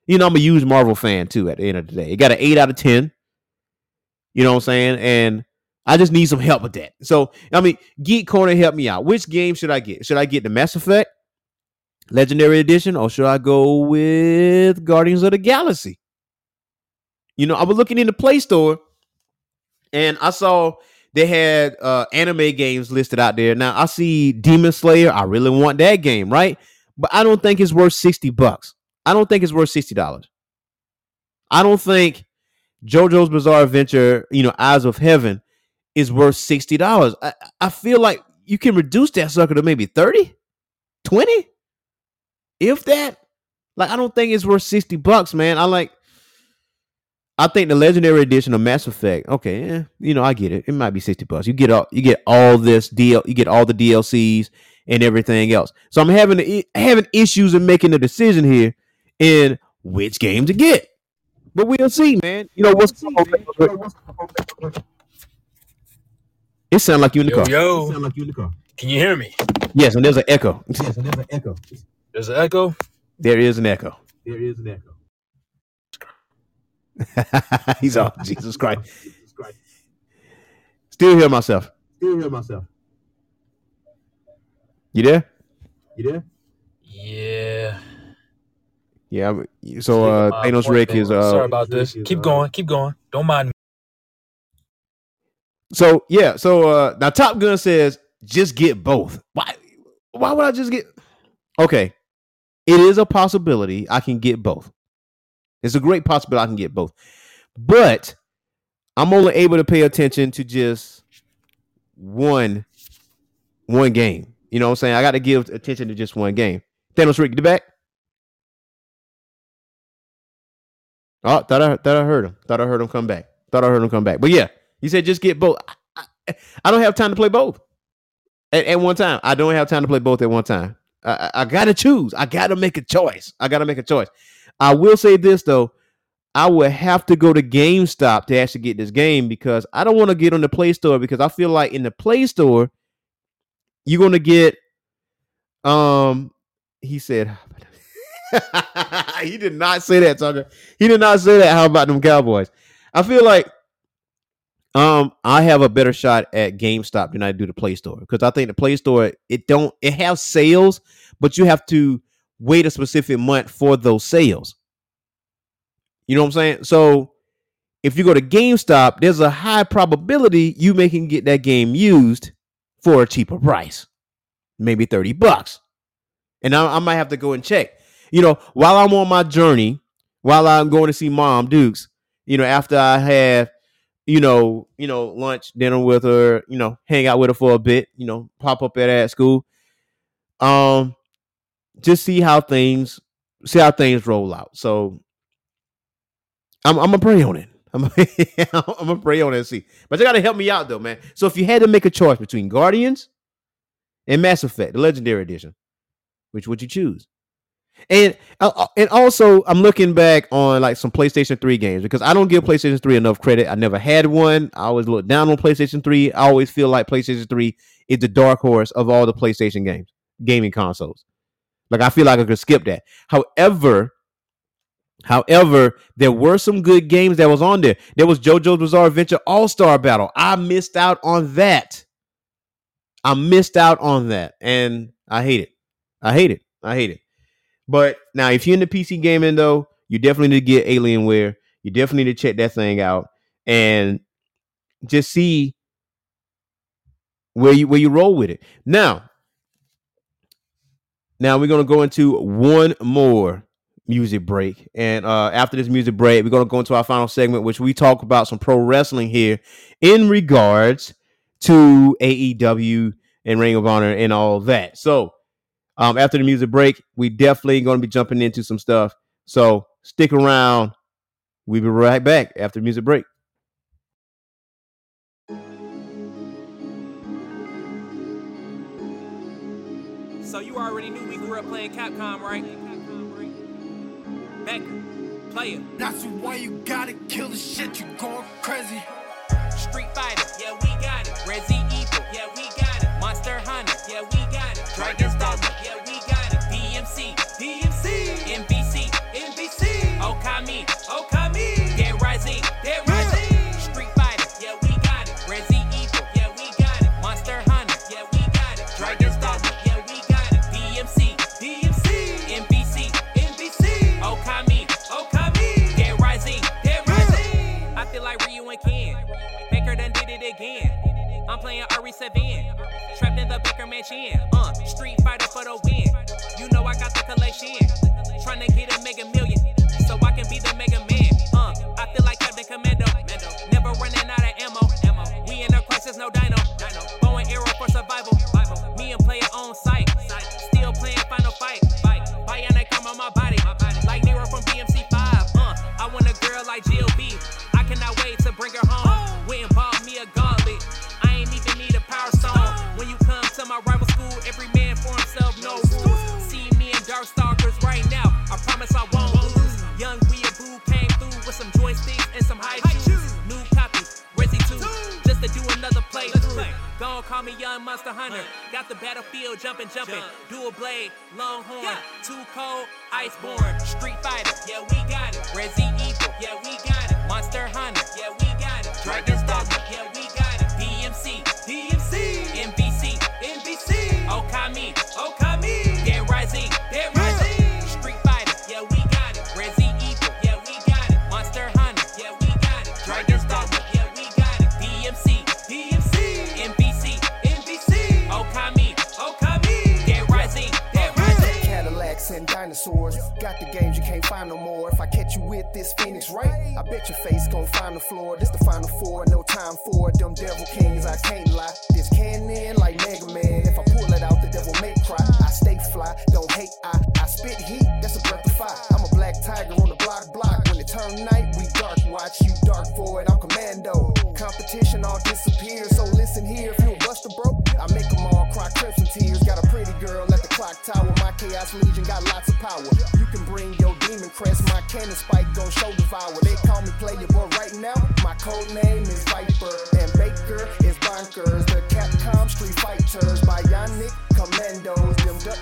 You know, I'm a huge Marvel fan too. At the end of the day, it got an eight out of ten. You know what I'm saying? And I just need some help with that. So, I mean, Geek Corner, help me out. Which game should I get? Should I get the Mass Effect Legendary Edition, or should I go with Guardians of the Galaxy? You know, I was looking in the Play Store, and I saw they had uh anime games listed out there. Now I see Demon Slayer. I really want that game, right? But I don't think it's worth 60 bucks. I don't think it's worth $60. I don't think JoJo's Bizarre Adventure, you know, Eyes of Heaven is worth $60. I, I feel like you can reduce that sucker to maybe 30, 20, if that. Like, I don't think it's worth 60 bucks, man. I like I think the legendary edition of Mass Effect. Okay, yeah, you know, I get it. It might be sixty bucks. You get all you get all this deal. You get all the DLCs and everything else. So I'm having having issues in making a decision here in which game to get. But we'll see, man. You know what's It sounds like you in the yo, car. Yo, it sound like you in the car. Can you hear me? Yes, and there's an echo. Yes, and there's an echo. There's an echo. There is an echo. There is an echo. He's on Jesus Christ. Still hear myself. Still hear myself. You there? You there? Yeah. Yeah. So uh Thanos Rick is uh sorry about this. Keep uh, going, keep going. Don't mind me. So yeah, so uh now Top Gun says just get both. Why? Why would I just get? Okay, it is a possibility I can get both. It's a great possibility I can get both, but I'm only able to pay attention to just one one game. You know what I'm saying? I got to give attention to just one game. Thanos Rick, get back. Oh, thought I thought I heard him. Thought I heard him come back. Thought I heard him come back. But yeah, you said just get both. I, I, I don't have time to play both at, at, one time. I don't have time to play both at one time. I, I, I gotta choose. I gotta make a choice. I gotta make a choice. I will say this though. I would have to go to GameStop to actually get this game because I don't want to get on the Play Store because I feel like in the Play Store you're gonna get um he said he did not say that, Tucker. He did not say that. How about them Cowboys? I feel like um I have a better shot at GameStop than I do the Play Store because I think the Play Store it don't it has sales, but you have to wait a specific month for those sales. You know what I'm saying? So if you go to GameStop, there's a high probability you may can get that game used for a cheaper price, maybe 30 bucks. And I, I might have to go and check. You know, while I'm on my journey, while I'm going to see Mom Dukes, you know, after I have, you know, you know, lunch, dinner with her, you know, hang out with her for a bit, you know, pop up at at school. Um, just see how things see how things roll out. So I'm I'm gonna pray on it. I'm, I'm gonna pray on it and see. But you gotta help me out though, man. So if you had to make a choice between Guardians and Mass Effect, the Legendary Edition, which would you choose? And uh, uh, and also, I'm looking back on like some PlayStation 3 games because I don't give PlayStation 3 enough credit. I never had one. I always look down on PlayStation 3. I always feel like PlayStation 3 is the dark horse of all the PlayStation games, gaming consoles. Like I feel like I could skip that. However, However, there were some good games that was on there. There was JoJo's Bizarre Adventure All Star Battle. I missed out on that. I missed out on that, and I hate it. I hate it. I hate it. But now, if you're into PC gaming, though, you definitely need to get Alienware. You definitely need to check that thing out and just see where you where you roll with it. Now, now we're gonna go into one more music break. And uh, after this music break, we're going to go into our final segment, which we talk about some pro wrestling here in regards to AEW and Ring of Honor and all that. So um, after the music break, we definitely going to be jumping into some stuff. So stick around. We'll be right back after the music break. So you already knew we grew up playing Capcom, right? Becker, player. That's why you gotta kill the shit, you going crazy. Street Fighter, yeah, we got it. Resi in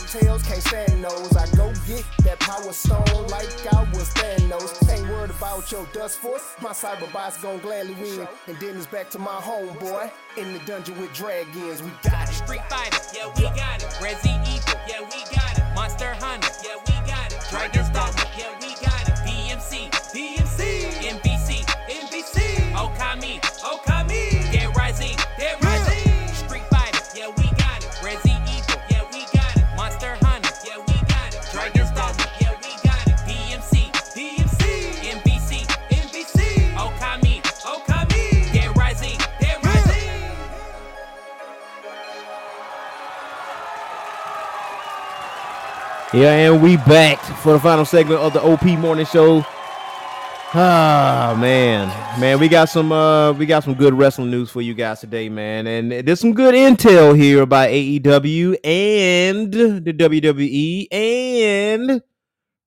Ducktales can't stand those. I go get that power stone like I was Thanos. Ain't worried about your dust force. My cyber boss gon' gladly win. And then it's back to my homeboy in the dungeon with dragons. We got it. Street Fighter, yeah, we got it. Resi Evil, yeah, we got it. Monster Hunter, yeah, we got it. Dragon's Dogma, yeah, we Yeah, and we back for the final segment of the OP Morning Show. Ah man, man, we got some uh we got some good wrestling news for you guys today, man. And there's some good intel here about AEW and the WWE and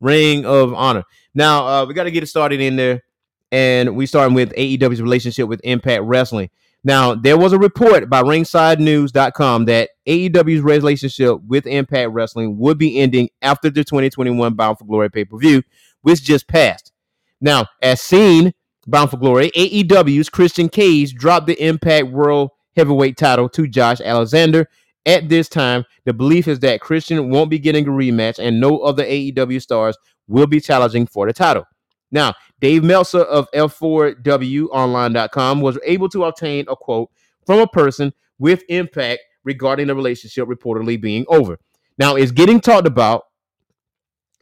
Ring of Honor. Now, uh we got to get it started in there and we starting with AEW's relationship with Impact Wrestling. Now, there was a report by ringsidenews.com that AEW's relationship with Impact Wrestling would be ending after the 2021 Bound for Glory pay-per-view, which just passed. Now, as seen, Bound for Glory, AEW's Christian Cage dropped the Impact World Heavyweight title to Josh Alexander. At this time, the belief is that Christian won't be getting a rematch and no other AEW stars will be challenging for the title. Now, Dave Meltzer of F4WOnline.com was able to obtain a quote from a person with Impact regarding the relationship reportedly being over. Now, it's getting talked about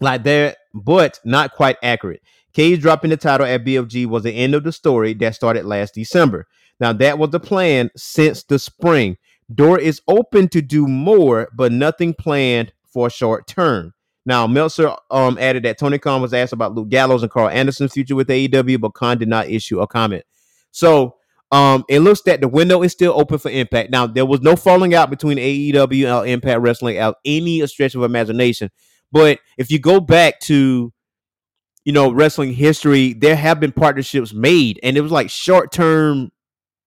like that, but not quite accurate. Cage dropping the title at BFG was the end of the story that started last December. Now, that was the plan since the spring. Door is open to do more, but nothing planned for short term. Now, Meltzer um, added that Tony Khan was asked about Luke Gallows and Carl Anderson's future with AEW, but Khan did not issue a comment. So um, it looks that the window is still open for Impact. Now, there was no falling out between AEW and Impact Wrestling out any stretch of imagination. But if you go back to you know wrestling history, there have been partnerships made, and it was like short term,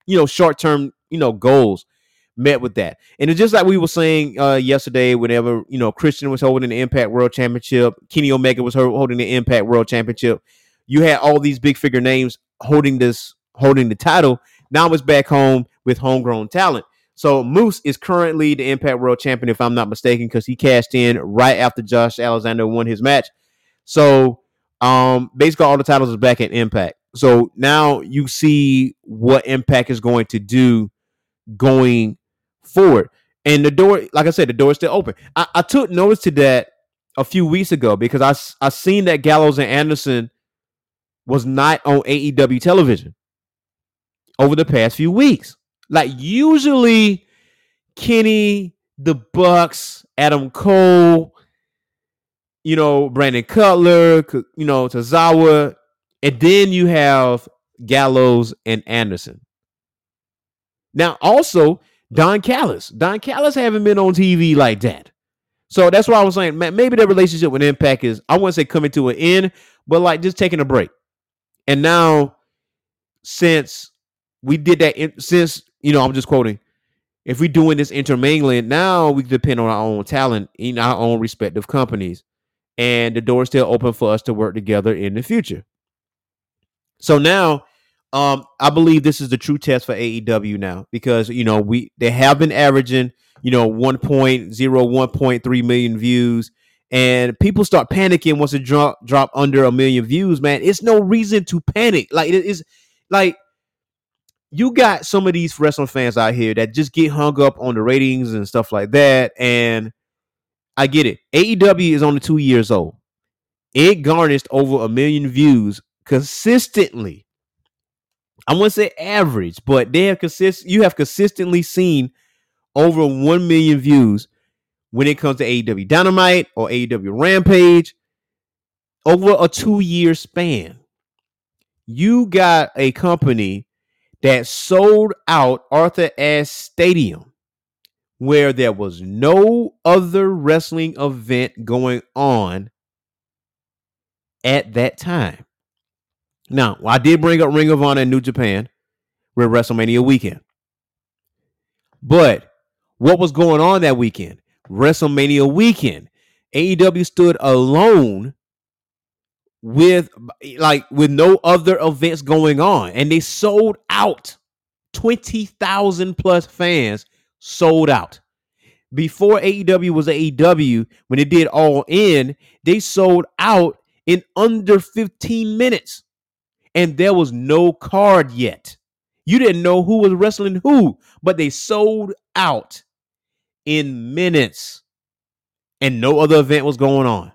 you know, short term, you know, goals met with that. And it's just like we were saying uh, yesterday, whenever you know Christian was holding the Impact World Championship, Kenny Omega was holding the Impact World Championship. You had all these big figure names holding this, holding the title. Now it's back home with homegrown talent. So Moose is currently the Impact World Champion, if I'm not mistaken, because he cashed in right after Josh Alexander won his match. So um, basically all the titles is back at Impact. So now you see what Impact is going to do going forward. And the door, like I said, the door is still open. I, I took notice to that a few weeks ago because I, I seen that Gallows and Anderson was not on AEW television over the past few weeks. Like usually, Kenny, the Bucks, Adam Cole, you know, Brandon Cutler, you know, Tazawa, and then you have Gallows and Anderson. Now, also Don Callis. Don Callis haven't been on TV like that. So that's why I was saying, maybe the relationship with Impact is, I wouldn't say coming to an end, but like just taking a break. And now, since we did that, in, since, you know, I'm just quoting, if we're doing this intermingling, now we depend on our own talent in our own respective companies. And the door is still open for us to work together in the future. So now, um, I believe this is the true test for AEW now because you know we they have been averaging you know 1.0, 1.3 million views, and people start panicking once it drop drop under a million views. Man, it's no reason to panic. Like it is, like you got some of these wrestling fans out here that just get hung up on the ratings and stuff like that, and I get it. AEW is only two years old. It garnished over a million views consistently. I wouldn't say average, but they have consist. You have consistently seen over one million views when it comes to AEW Dynamite or AEW Rampage over a two year span. You got a company that sold out Arthur Ashe Stadium where there was no other wrestling event going on at that time. Now, I did bring up Ring of Honor and New Japan with WrestleMania weekend. But what was going on that weekend? WrestleMania weekend. AEW stood alone with like with no other events going on and they sold out 20,000 plus fans sold out before AEW was AEW when it did all in they sold out in under 15 minutes and there was no card yet you didn't know who was wrestling who but they sold out in minutes and no other event was going on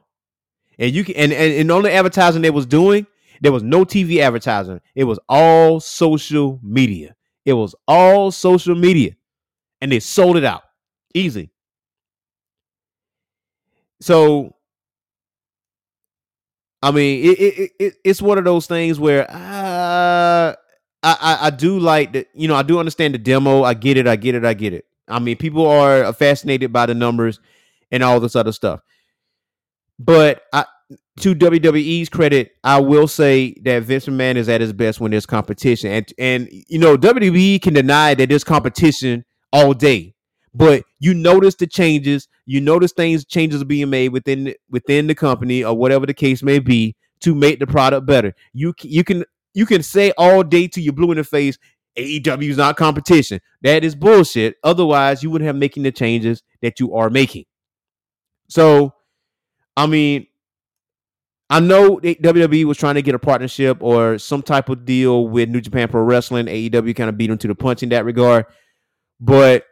and you can and, and, and the only advertising they was doing, there was no TV advertising. It was all social media. It was all social media. And they sold it out. Easy. So I mean, it, it, it it's one of those things where uh, I, I I do like that. You know, I do understand the demo. I get it. I get it. I get it. I mean, people are fascinated by the numbers and all this other stuff. But I, to WWE's credit, I will say that Vince McMahon is at his best when there's competition, and and you know WWE can deny that there's competition all day, but you notice the changes, you notice things changes are being made within within the company or whatever the case may be to make the product better. You you can you can say all day to you blue in the face, AEW is not competition. That is bullshit. Otherwise, you wouldn't have making the changes that you are making. So I mean, I know WWE was trying to get a partnership or some type of deal with New Japan Pro Wrestling. AEW kind of beat them to the punch in that regard. But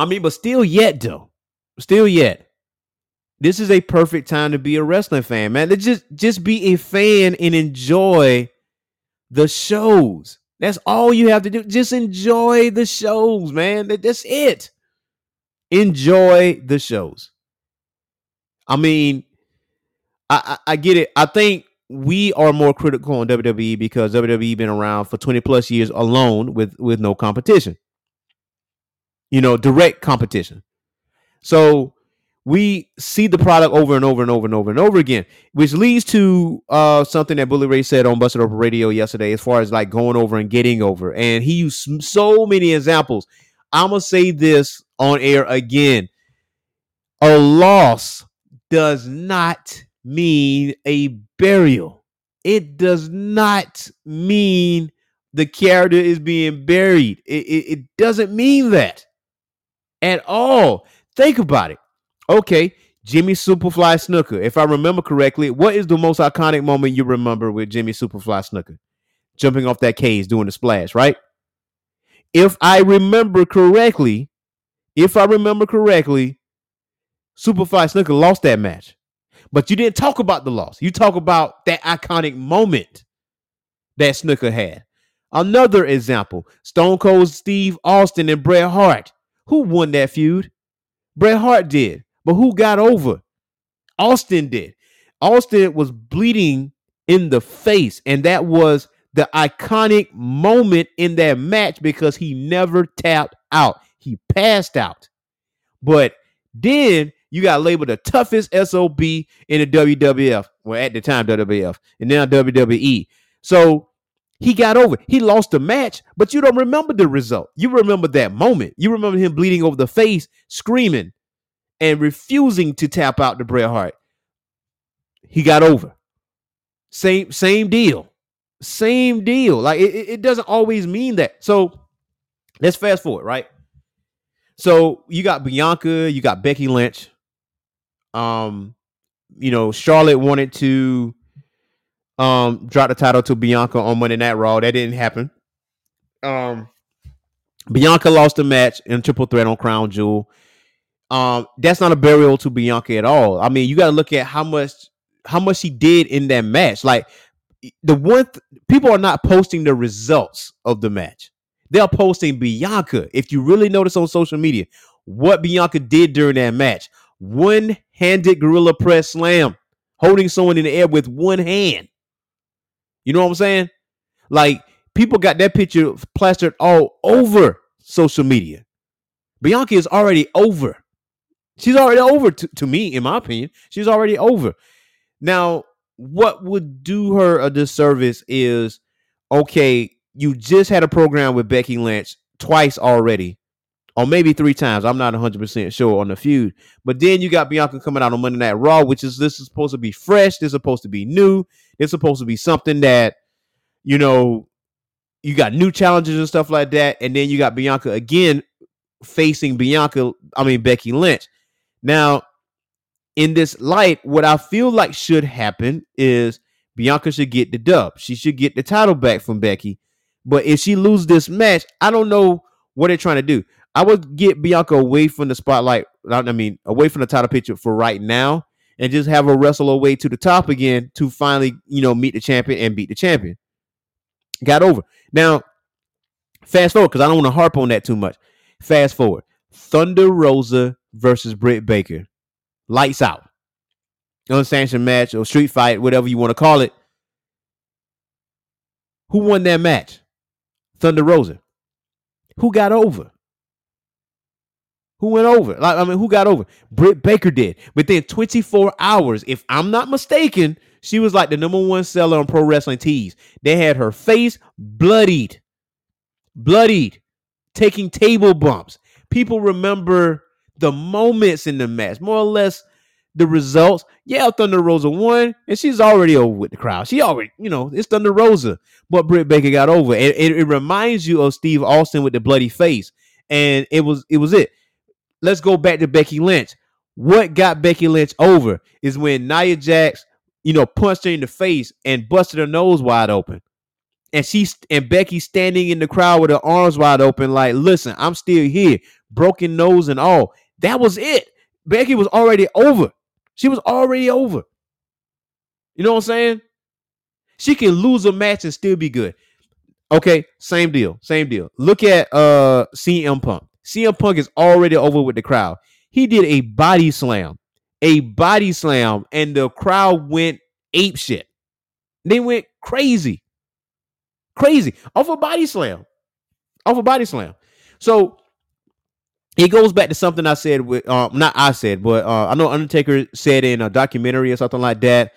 I mean, but still yet though. Still yet. This is a perfect time to be a wrestling fan, man. Let's just just be a fan and enjoy the shows. That's all you have to do. Just enjoy the shows, man. That's it. Enjoy the shows. I mean, I, I, I get it. I think we are more critical on WWE because WWE been around for 20 plus years alone with with no competition. You know, direct competition. So we see the product over and over and over and over and over again, which leads to uh, something that Bully Ray said on Busted Open Radio yesterday, as far as like going over and getting over. And he used so many examples. I'm gonna say this on air again: a loss does not mean a burial. It does not mean the character is being buried. It, it, it, doesn't mean that at all. Think about it. Okay, Jimmy Superfly Snuka. If I remember correctly, what is the most iconic moment you remember with Jimmy Superfly Snuka? Jumping off that cage, doing the splash, right? If I remember correctly, if I remember correctly, Superfly Snuka lost that match. But you didn't talk about the loss. You talk about that iconic moment that Snuka had. Another example Stone Cold Steve Austin and Bret Hart. Who won that feud? Bret Hart did. But who got over? Austin did. Austin was bleeding in the face, and that was the iconic moment in that match because he never tapped out. He passed out. But then you got labeled the toughest SOB in the WWF. Well, at the time, WWF, and now WWE. So he got over. He lost the match, but you don't remember the result. You remember that moment. You remember him bleeding over the face, screaming, and refusing to tap out the Bret Hart. He got over. Same same deal. Same deal. Like it, it doesn't always mean that. So let's fast forward, right? So you got Bianca, you got Becky Lynch, um, you know, Charlotte wanted to um drop the title to Bianca on Monday Night Raw. That didn't happen. Um, Bianca lost the match in triple threat on Crown Jewel. um, that's not a burial to Bianca at all. I mean, you got to look at how much how much she did in that match. Like the one th- people are not posting the results of the match. They're posting Bianca. If you really notice on social media, what Bianca did during that match, one handed gorilla press slam, holding someone in the air with one hand. You know what I'm saying? Like people got that picture plastered all over social media. Bianca is already over. She's already over to, to me, in my opinion. She's already over. Now, what would do her a disservice is okay, you just had a program with Becky Lynch twice already, or maybe three times. I'm not 100% sure on the feud. But then you got Bianca coming out on Monday Night Raw, which is this is supposed to be fresh. This is supposed to be new. It's supposed to be something that, you know, you got new challenges and stuff like that. And then you got Bianca again facing Bianca, I mean, Becky Lynch. Now, in this light, what I feel like should happen is Bianca should get the dub. She should get the title back from Becky. But if she loses this match, I don't know what they're trying to do. I would get Bianca away from the spotlight. I mean, away from the title picture for right now, and just have her wrestle her way to the top again to finally, you know, meet the champion and beat the champion. Got over. Now, fast forward because I don't want to harp on that too much. Fast forward. Thunder Rosa versus Britt Baker. Lights out. Unsanctioned match or street fight, whatever you want to call it. Who won that match? Thunder Rosa. Who got over? Who went over? Like, I mean, who got over? Britt Baker did. Within 24 hours, if I'm not mistaken, she was like the number one seller on Pro Wrestling Tees. They had her face bloodied, bloodied, taking table bumps. People remember the moments in the match, more or less the results. Yeah, Thunder Rosa won, and she's already over with the crowd. She already, you know, it's Thunder Rosa, but Britt Baker got over. It, it, it reminds you of Steve Austin with the bloody face, and it was it was it. Let's go back to Becky Lynch. What got Becky Lynch over is when Nia Jax, you know, punched her in the face and busted her nose wide open. And she's and Becky standing in the crowd with her arms wide open, like, listen, I'm still here, broken nose and all. That was it. Becky was already over. She was already over. You know what I'm saying? She can lose a match and still be good. Okay, same deal. Same deal. Look at uh CM Punk. CM Punk is already over with the crowd. He did a body slam, a body slam, and the crowd went ape shit. They went crazy, crazy off a body slam, off a body slam. So it goes back to something I said with um not I said, but uh, I know Undertaker said in a documentary or something like that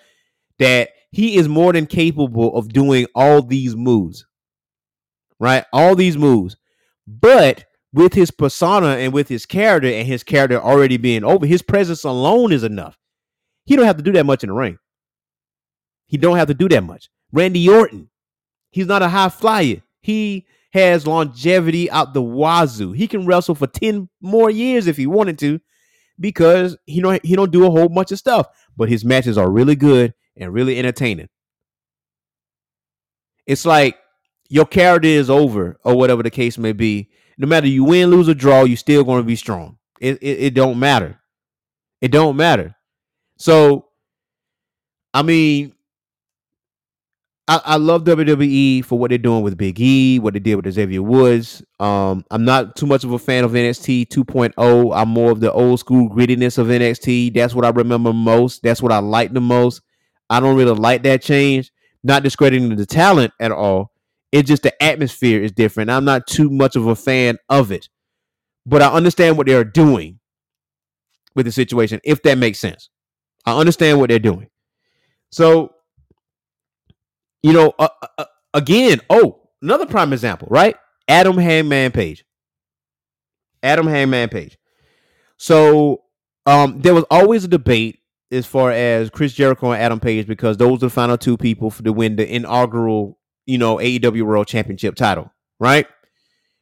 that he is more than capable of doing all these moves. Right? All these moves. But with his persona and with his character and his character already being over, his presence alone is enough. He don't have to do that much in the ring. He don't have to do that much. Randy Orton, he's not a high flyer. He has longevity out the wazoo. He can wrestle for 10 more years if he wanted to because he don't he don't do a whole bunch of stuff, but his matches are really good and really entertaining. It's like your character is over or whatever the case may be. No matter you win, lose or draw, you're still going to be strong. It, it it don't matter. It don't matter. So I mean, I, I love WWE for what they're doing with Big E, what they did with Xavier Woods. Um, I'm not too much of a fan of NXT 2.0. I'm more of the old school grittiness of NXT. That's what I remember most. That's what I like the most. I don't really like that change. Not discrediting the talent at all. It's just the atmosphere is different. I'm not too much of a fan of it, but I understand what they're doing with the situation, if that makes sense. I understand what they're doing. So you know, uh, uh, uh, again, oh, another prime example, right? Adam Hangman Page. Adam Hangman Page. So um, there was always a debate as far as Chris Jericho and Adam Page because those are the final two people to win the inaugural, you know, AEW World Championship title, right?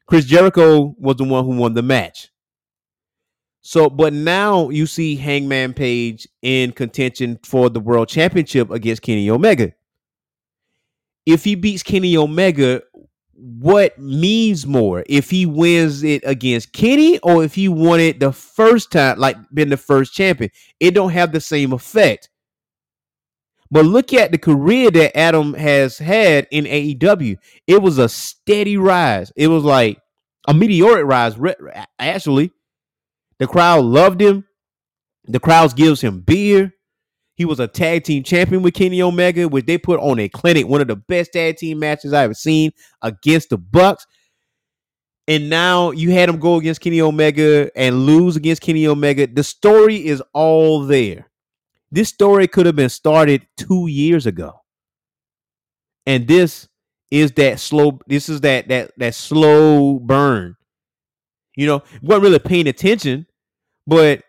Chris Jericho was the one who won the match. So, but now you see Hangman Page in contention for the World Championship against Kenny Omega if he beats Kenny Omega, what means more if he wins it against Kenny or if he won it the first time, like been the first champion. It don't have the same effect. But look at the career that Adam has had in AEW. It was a steady rise. It was like a meteoric rise. Actually, the crowd loved him. The crowd gives him beer. He was a tag team champion with Kenny Omega, which they put on a clinic, one of the best tag team matches I ever seen against the Bucks. And now you had him go against Kenny Omega and lose against Kenny Omega. The story is all there. This story could have been started two years ago. And this is that slow, this is that that that slow burn. You know, wasn't really paying attention, but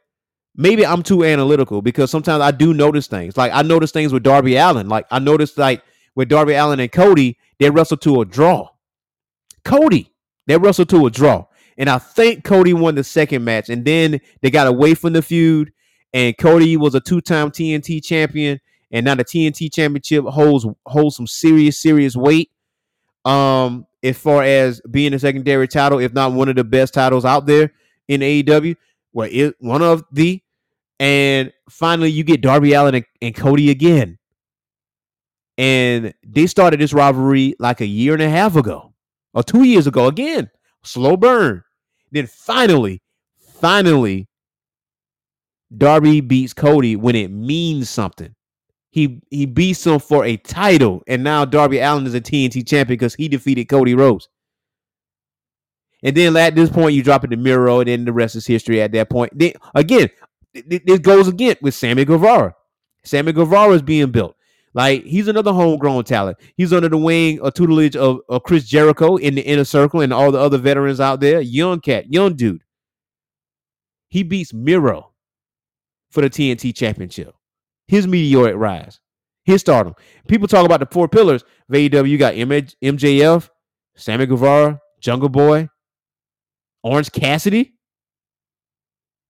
maybe I'm too analytical because sometimes I do notice things. Like I notice things with Darby Allin. Like I noticed like with Darby Allin and Cody, they wrestled to a draw. Cody, they wrestled to a draw. And I think Cody won the second match. And then they got away from the feud and Cody was a two-time TNT champion, and now the TNT championship holds holds some serious, serious weight. Um, as far as being a secondary title, if not one of the best titles out there in AEW, well, it one of the, and finally you get Darby Allin and, and Cody again, and they started this rivalry like a year and a half ago, or two years ago. Again, slow burn. Then finally, finally, Darby beats Cody when it means something. He he beats him for a title, and now Darby Allin is a TNT champion because he defeated Cody Rhodes. And then at this point, you drop it to Miro, and then the rest is history. At that point, then, again, this goes again with Sammy Guevara. Sammy Guevara is being built. Like he's another homegrown talent. He's under the wing or tutelage of, of Chris Jericho in the inner circle and all the other veterans out there. Young cat, young dude. He beats Miro for the TNT championship. His meteoric rise, his stardom. People talk about the four pillars of AEW. You got MJF, Sammy Guevara, Jungle Boy, Orange Cassidy.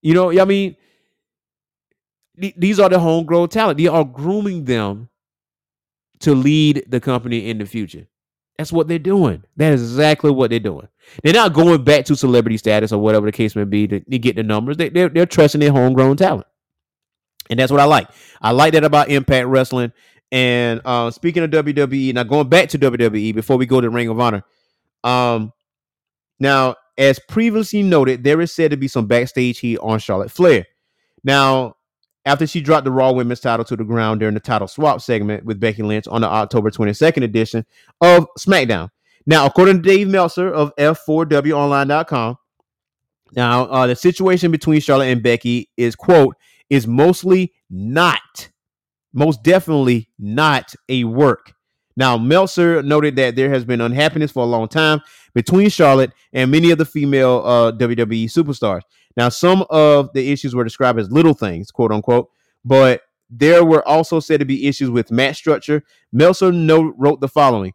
You know, I mean, these are the homegrown talent. They are grooming them to lead the company in the future. That's what they're doing. That is exactly what they're doing. They're not going back to celebrity status or whatever the case may be to, to get the numbers. They, they're, they're trusting their homegrown talent. And that's what I like. I like that about Impact Wrestling. And uh, speaking of WWE, now going back to WWE before we go to Ring of Honor. Um, now, as previously noted, there is said to be some backstage heat on Charlotte Flair. Now, after she dropped the Raw Women's title to the ground during the title swap segment with Becky Lynch on the October 22nd edition of SmackDown. Now, according to Dave Meltzer of F4WOnline.com, now uh, the situation between Charlotte and Becky is, quote, is mostly not, most definitely not a work. Now, Meltzer noted that there has been unhappiness for a long time between Charlotte and many of the female uh, WWE superstars. Now, some of the issues were described as little things, quote unquote, but there were also said to be issues with match structure. Meltzer note, wrote the following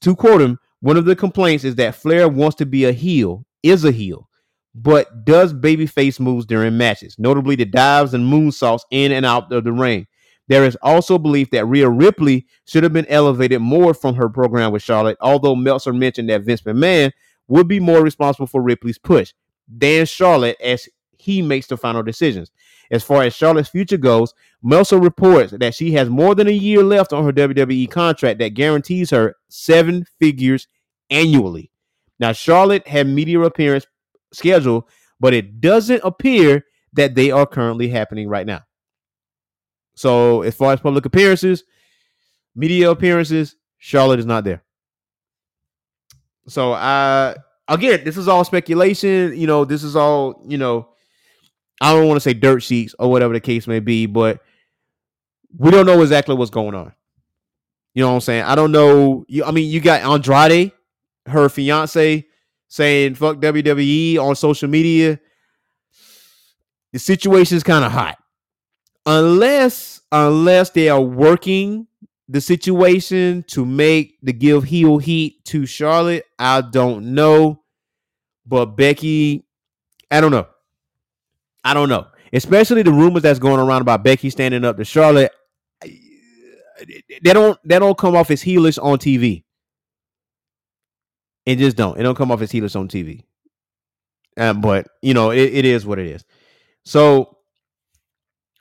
to quote him, one of the complaints is that Flair wants to be a heel, is a heel, but does babyface moves during matches, notably the dives and moonsaults in and out of the ring. There is also belief that Rhea Ripley should have been elevated more from her program with Charlotte, although Meltzer mentioned that Vince McMahon would be more responsible for Ripley's push than Charlotte as he makes the final decisions. As far as Charlotte's future goes, Meltzer reports that she has more than a year left on her WWE contract that guarantees her seven figures annually. Now, Charlotte had media appearance schedule, but it doesn't appear that they are currently happening right now. So, as far as public appearances, media appearances, Charlotte is not there. So, I again, this is all speculation. You know, this is all you know. I don't want to say dirt sheets or whatever the case may be, but we don't know exactly what's going on. You know what I'm saying? I don't know. You, I mean, you got Andrade, her fiance, saying fuck WWE on social media, the situation is kind of hot. Unless unless they are working the situation to make the give heel heat to Charlotte, I don't know. But Becky, I don't know. I don't know. Especially the rumors that's going around about Becky standing up to Charlotte. They don't they don't come off as heelish on TV. It just don't. It don't come off as heatless on TV. Um, but you know, it, it is what it is. So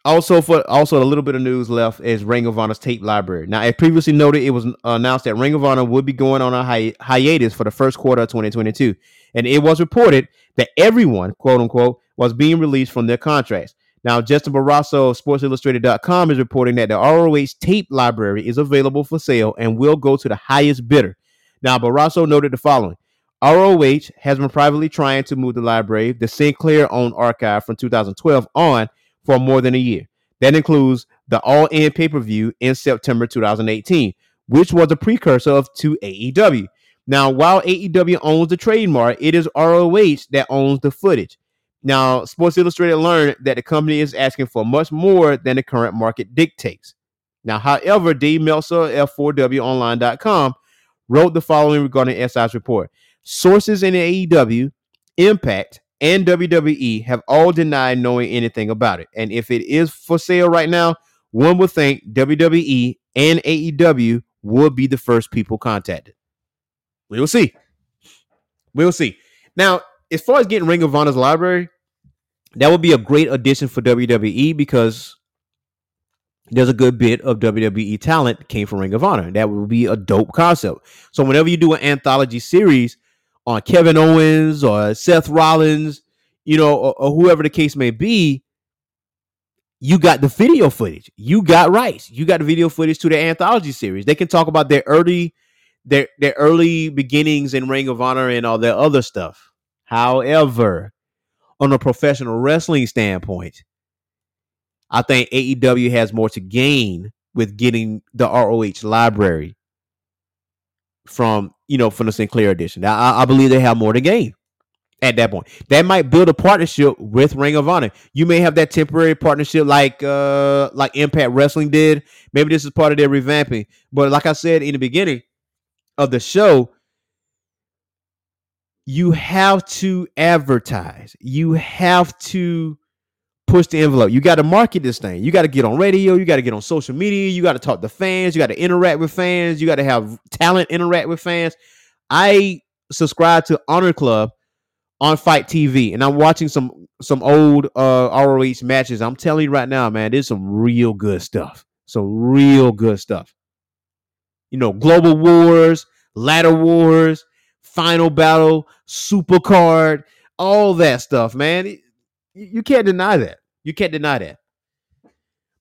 also for also a little bit of news left is Ring of Honor's tape library. Now, as previously noted, it was announced that Ring of Honor would be going on a hi- hiatus for the first quarter of 2022, and it was reported that everyone, quote unquote, was being released from their contracts. Now, Justin Barrasso of SportsIllustrated.com is reporting that the ROH tape library is available for sale and will go to the highest bidder. Now, Barrasso noted the following. ROH has been privately trying to move the library, the Sinclair owned archive from 2012 on for more than a year. That includes the All In pay per view in September 2018, which was a precursor of to AEW. Now, while AEW owns the trademark, it is ROH that owns the footage. Now, Sports Illustrated learned that the company is asking for much more than the current market dictates. Now, however, Dave Meltzer of F4WOnline.com wrote the following regarding SI's report. Sources in AEW, Impact, and WWE have all denied knowing anything about it. And if it is for sale right now, one would think WWE and AEW would be the first people contacted. We will see. We will see. Now, as far as getting Ring of Honor's library, that would be a great addition for WWE because there's a good bit of WWE talent came from Ring of Honor. That would be a dope concept. So whenever you do an anthology series on Kevin Owens or Seth Rollins, you know, or, or whoever the case may be, you got the video footage. You got rights. You got the video footage to the anthology series. They can talk about their early their their early beginnings in Ring of Honor and all that other stuff. However, on a professional wrestling standpoint, I think AEW has more to gain with getting the ROH library from you know from the Sinclair edition. I, I believe they have more to gain at that point. That might build a partnership with Ring of Honor. You may have that temporary partnership like uh like Impact Wrestling did. Maybe this is part of their revamping. But like I said in the beginning of the show, you have to advertise. You have to push the envelope. You got to market this thing. You got to get on radio. You got to get on social media. You got to talk to fans. You got to interact with fans. You got to have talent interact with fans. I subscribe to Honor Club on FITE TV, and I'm watching some some old uh ROH matches. I'm telling you right now, man, there's some real good stuff. Some real good stuff. You know, Global Wars, Ladder Wars, Final Battle, Super Card, all that stuff, man. You can't deny that. You can't deny that.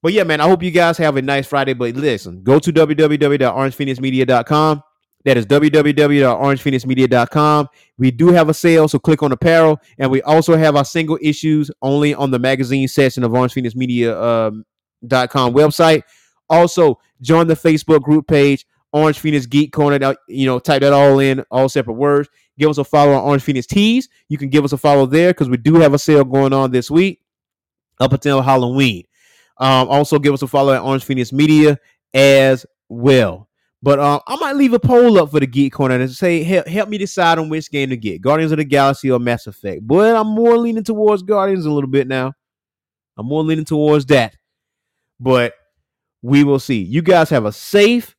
But yeah, man, I hope you guys have a nice Friday. But listen, go to www.orangephoenixmedia.com. That is www.orangephoenixmedia.com. We do have a sale, so click on apparel. And we also have our single issues only on the magazine section of orangephoenixmedia.com um, website. Also, join the Facebook group page, Orange Phoenix Geek Corner. You know, type that all in, all separate words. Give us a follow on Orange Phoenix Tees. You can give us a follow there because we do have a sale going on this week up until Halloween. Um, also, give us a follow at Orange Phoenix Media as well. But um, I might leave a poll up for the Geek Corner and say, help, help me decide on which game to get Guardians of the Galaxy or Mass Effect. But I'm more leaning towards Guardians a little bit now. I'm more leaning towards that. But we will see. You guys have a safe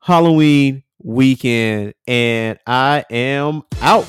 Halloween weekend, and I am out.